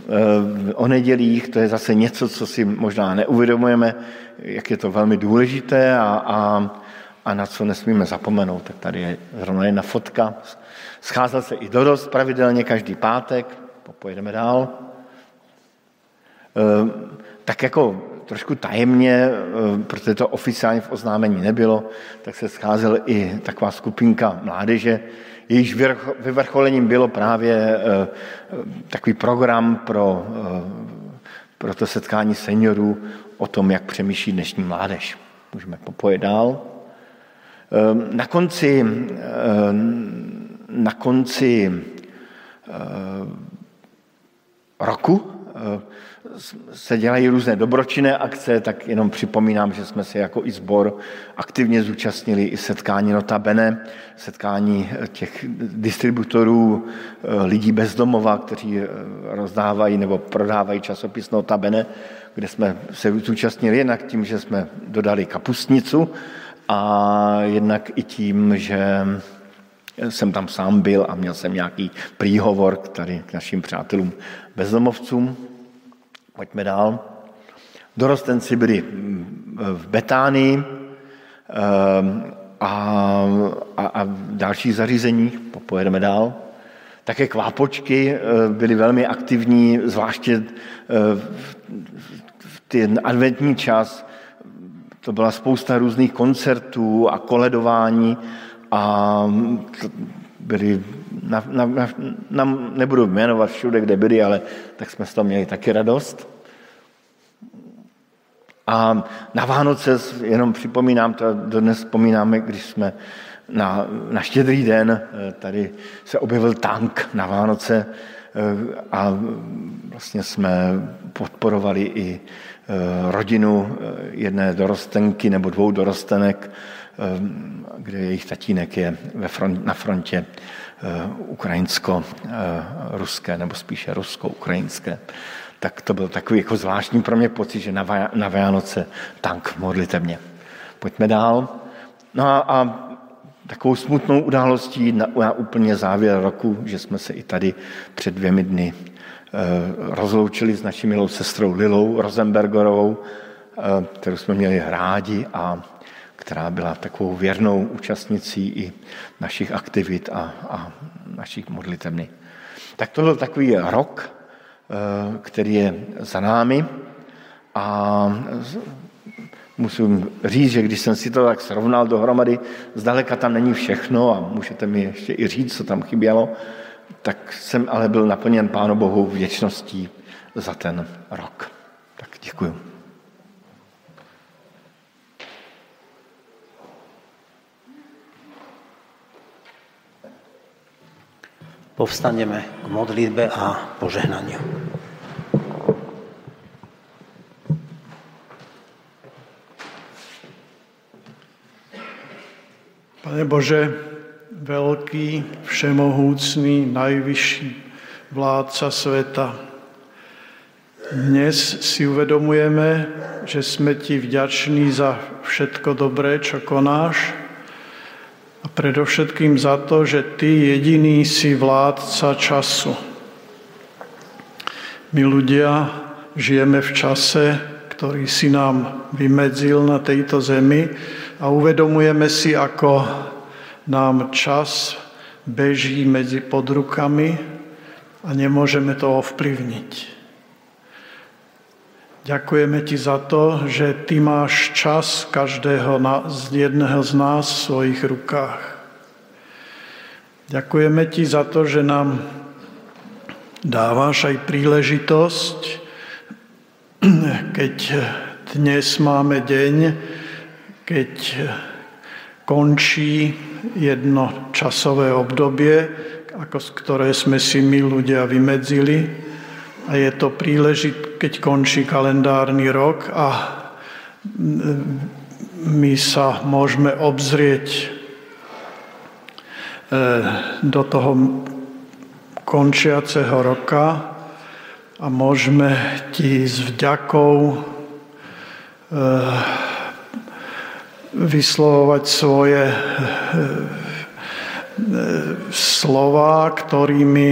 eh, o nedělích, to je zase něco, co si možná neuvědomujeme, jak je to velmi důležité a, a, a na co nesmíme zapomenout. Tak tady je zrovna jedna fotka. Scházel se i dorost pravidelně každý pátek, pojedeme dál. E, tak jako trošku tajemně, e, protože to oficiálně v oznámení nebylo, tak se scházel i taková skupinka mládeže, jejíž vyvrcholením bylo právě e, takový program pro, pro to setkání seniorů o tom, jak přemýšlí dnešní mládež. Můžeme popojet dál. Na konci, na konci roku se dělají různé dobročinné akce, tak jenom připomínám, že jsme se jako i sbor aktivně zúčastnili i setkání Notabene, setkání těch distributorů lidí bezdomova, kteří rozdávají nebo prodávají časopis Notabene kde jsme se zúčastnili jednak tím, že jsme dodali kapustnicu a jednak i tím, že jsem tam sám byl a měl jsem nějaký příhovor tady k našim přátelům bezdomovcům. Pojďme dál. Dorostenci byli v Betánii ehm, a, a, a dalších zařízeních. Pojedeme dál. Také kvápočky eh, byly velmi aktivní, zvláště v ten adventní čas, to byla spousta různých koncertů a koledování a byli, na, na, na, na, nebudu jmenovat všude, kde byli, ale tak jsme z toho měli taky radost. A na Vánoce, jenom připomínám, to dodnes vzpomínáme, když jsme na, na štědrý den, eh, tady se objevil tank na Vánoce eh, a vlastně jsme podporovali i Eh, rodinu jedné dorostenky nebo dvou dorostenek, kde jejich tatínek je ve front, na frontě ukrajinsko-ruské, nebo spíše rusko-ukrajinské. Tak to byl takový jako zvláštní pro mě pocit, že na, Vánoce tank modlitevně. Pojďme dál. No a, a takovou smutnou událostí na, na úplně závěr roku, že jsme se i tady před dvěmi dny Eh, rozloučili s naší milou sestrou Lilou Rosenbergerovou, eh, kterou jsme měli rádi a která byla takovou věrnou účastnicí i našich aktivit a, a našich modlitevny. Tak to byl takový rok, eh, který je za námi a musím říct, že když jsem si to tak srovnal dohromady, zdaleka tam není všechno a můžete mi ještě i říct, co tam chybělo, tak jsem ale byl naplněn Pánu Bohu vděčností za ten rok. Tak děkuju. Povstaneme k modlitbe a požehnaniu. Pane Bože, veľký, všemohúcný, najvyšší vládca sveta. Dnes si uvedomujeme, že sme ti vďační za všetko dobré, čo konáš predovšetkým za to, že ty jediný si vládca času. My ľudia žijeme v čase, ktorý si nám vymedzil na tejto zemi a uvedomujeme si, ako nám čas beží medzi podrukami a nemôžeme to ovplyvniť. Ďakujeme ti za to, že ty máš čas každého z jedného z nás v svojich rukách. Ďakujeme ti za to, že nám dáváš aj príležitosť, keď dnes máme deň, keď končí jedno časové obdobie, ako ktoré sme si my ľudia vymedzili. A je to príležit, keď končí kalendárny rok a my sa môžeme obzrieť e, do toho končiaceho roka a môžeme ti s vďakou e, vyslovovať svoje e, slova, ktorými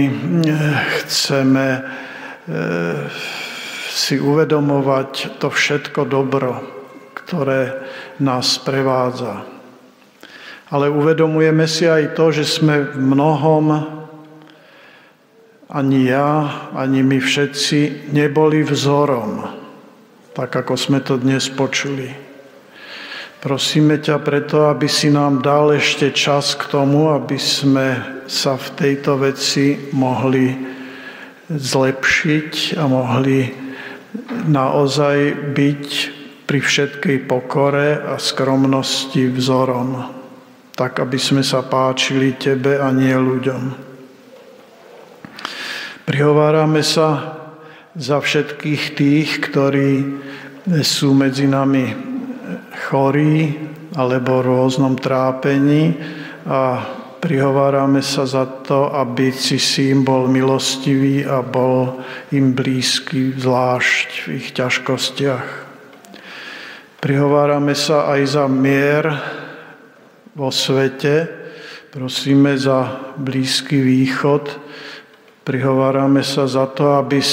chceme si uvedomovať to všetko dobro, ktoré nás prevádza. Ale uvedomujeme si aj to, že sme v mnohom, ani ja, ani my všetci, neboli vzorom, tak ako sme to dnes počuli. Prosíme ťa preto, aby si nám dal ešte čas k tomu, aby sme sa v tejto veci mohli zlepšiť a mohli naozaj byť pri všetkej pokore a skromnosti vzorom, tak aby sme sa páčili Tebe a nie ľuďom. Prihovárame sa za všetkých tých, ktorí sú medzi nami chorí alebo v rôznom trápení a Prihovárame sa za to, aby im bol milostivý a bol im blízky, zvlášť v ich ťažkostiach. Prihovárame sa aj za mier vo svete, prosíme za Blízky východ, prihovárame sa za to, aby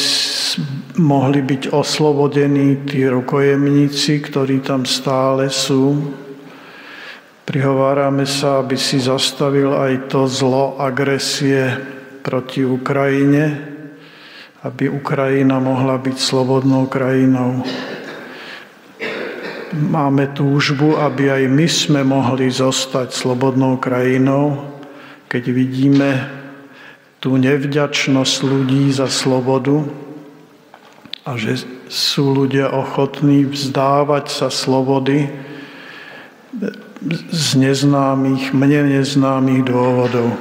mohli byť oslobodení tí rukojemníci, ktorí tam stále sú, Prihovárame sa, aby si zastavil aj to zlo agresie proti Ukrajine, aby Ukrajina mohla byť slobodnou krajinou. Máme túžbu, aby aj my sme mohli zostať slobodnou krajinou, keď vidíme tú nevďačnosť ľudí za slobodu a že sú ľudia ochotní vzdávať sa slobody, z neznámých, mne neznámých dôvodov.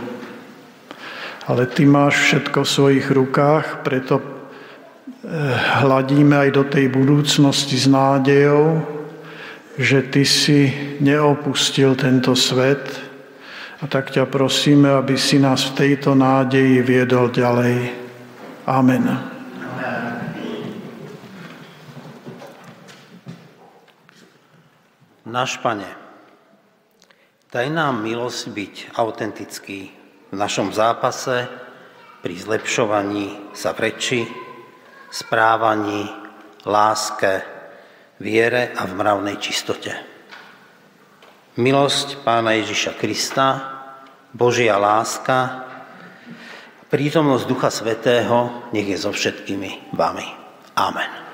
Ale ty máš všetko v svojich rukách, preto eh, hladíme aj do tej budúcnosti s nádejou, že ty si neopustil tento svet a tak ťa prosíme, aby si nás v tejto nádeji viedol ďalej. Amen. Náš Pane, Daj nám milosť byť autentický v našom zápase pri zlepšovaní sa v reči, správaní, láske, viere a v mravnej čistote. Milosť Pána Ježiša Krista, Božia láska, prítomnosť Ducha Svetého nech je so všetkými vami. Amen.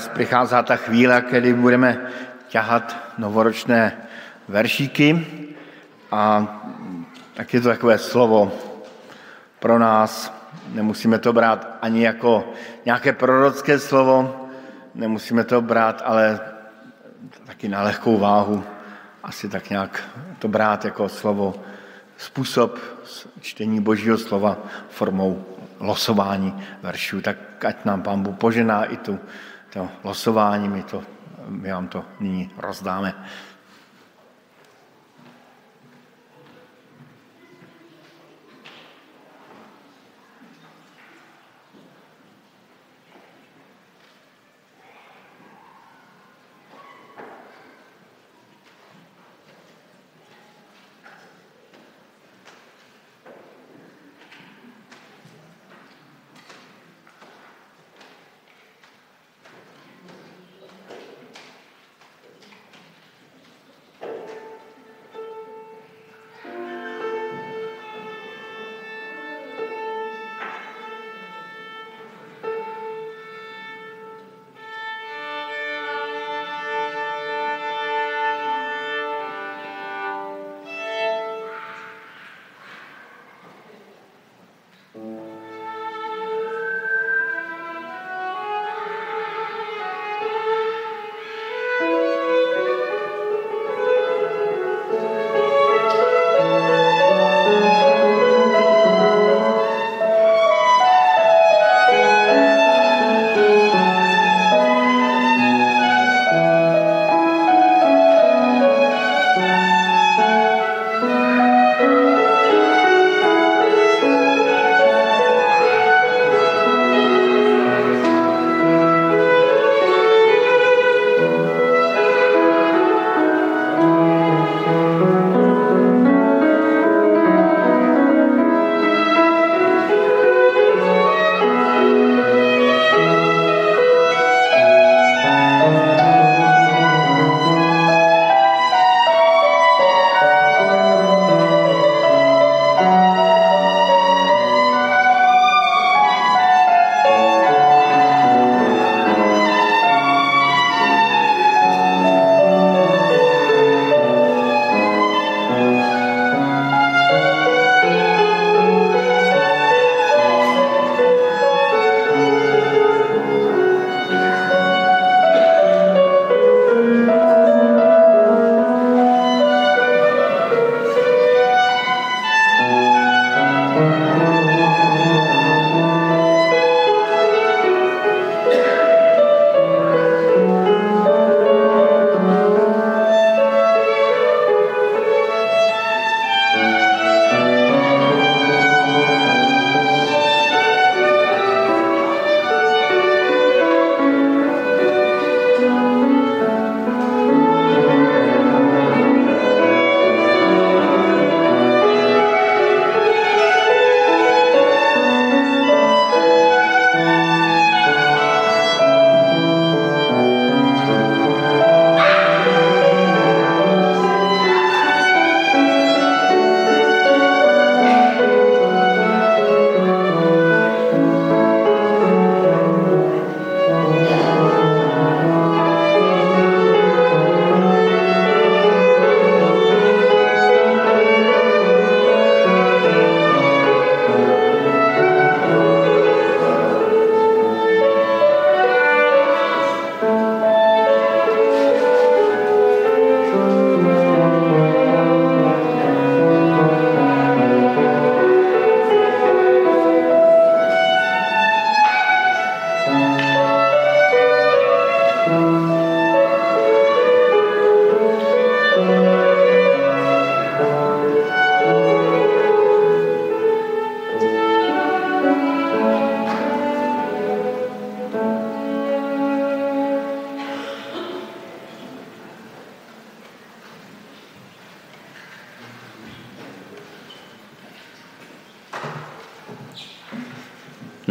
Teraz přichází ta chvíle, kdy budeme ťahat novoročné veršíky a tak je to takové slovo pro nás. Nemusíme to brát ani jako nějaké prorocké slovo, nemusíme to brát, ale taky na lehkou váhu. Asi tak nějak to brát jako slovo, způsob čtení Božího slova formou losování veršů. Tak ať nám Pán Bůh požená i tu, to losování, my, to, my vám to nyní rozdáme.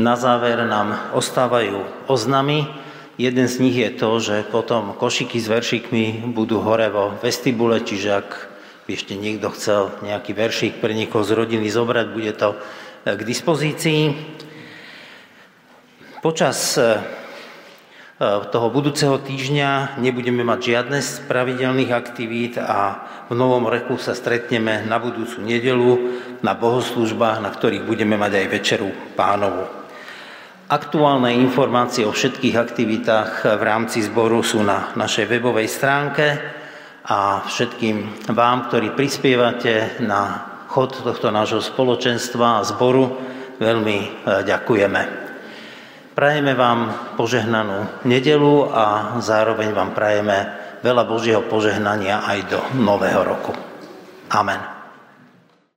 Na záver nám ostávajú oznamy. Jeden z nich je to, že potom košiky s veršikmi budú hore vo vestibule, čiže ak by ešte niekto chcel nejaký veršik pre niekoho z rodiny zobrať, bude to eh, k dispozícii. Počas eh, toho budúceho týždňa nebudeme mať žiadne z pravidelných aktivít a v novom reku sa stretneme na budúcu nedelu na bohoslužbách, na ktorých budeme mať aj večeru pánovu. Aktuálne informácie o všetkých aktivitách v rámci zboru sú na našej webovej stránke a všetkým vám, ktorí prispievate na chod tohto nášho spoločenstva a zboru, veľmi e, ďakujeme. Prajeme vám požehnanú nedelu a zároveň vám prajeme veľa Božieho požehnania aj do nového roku. Amen.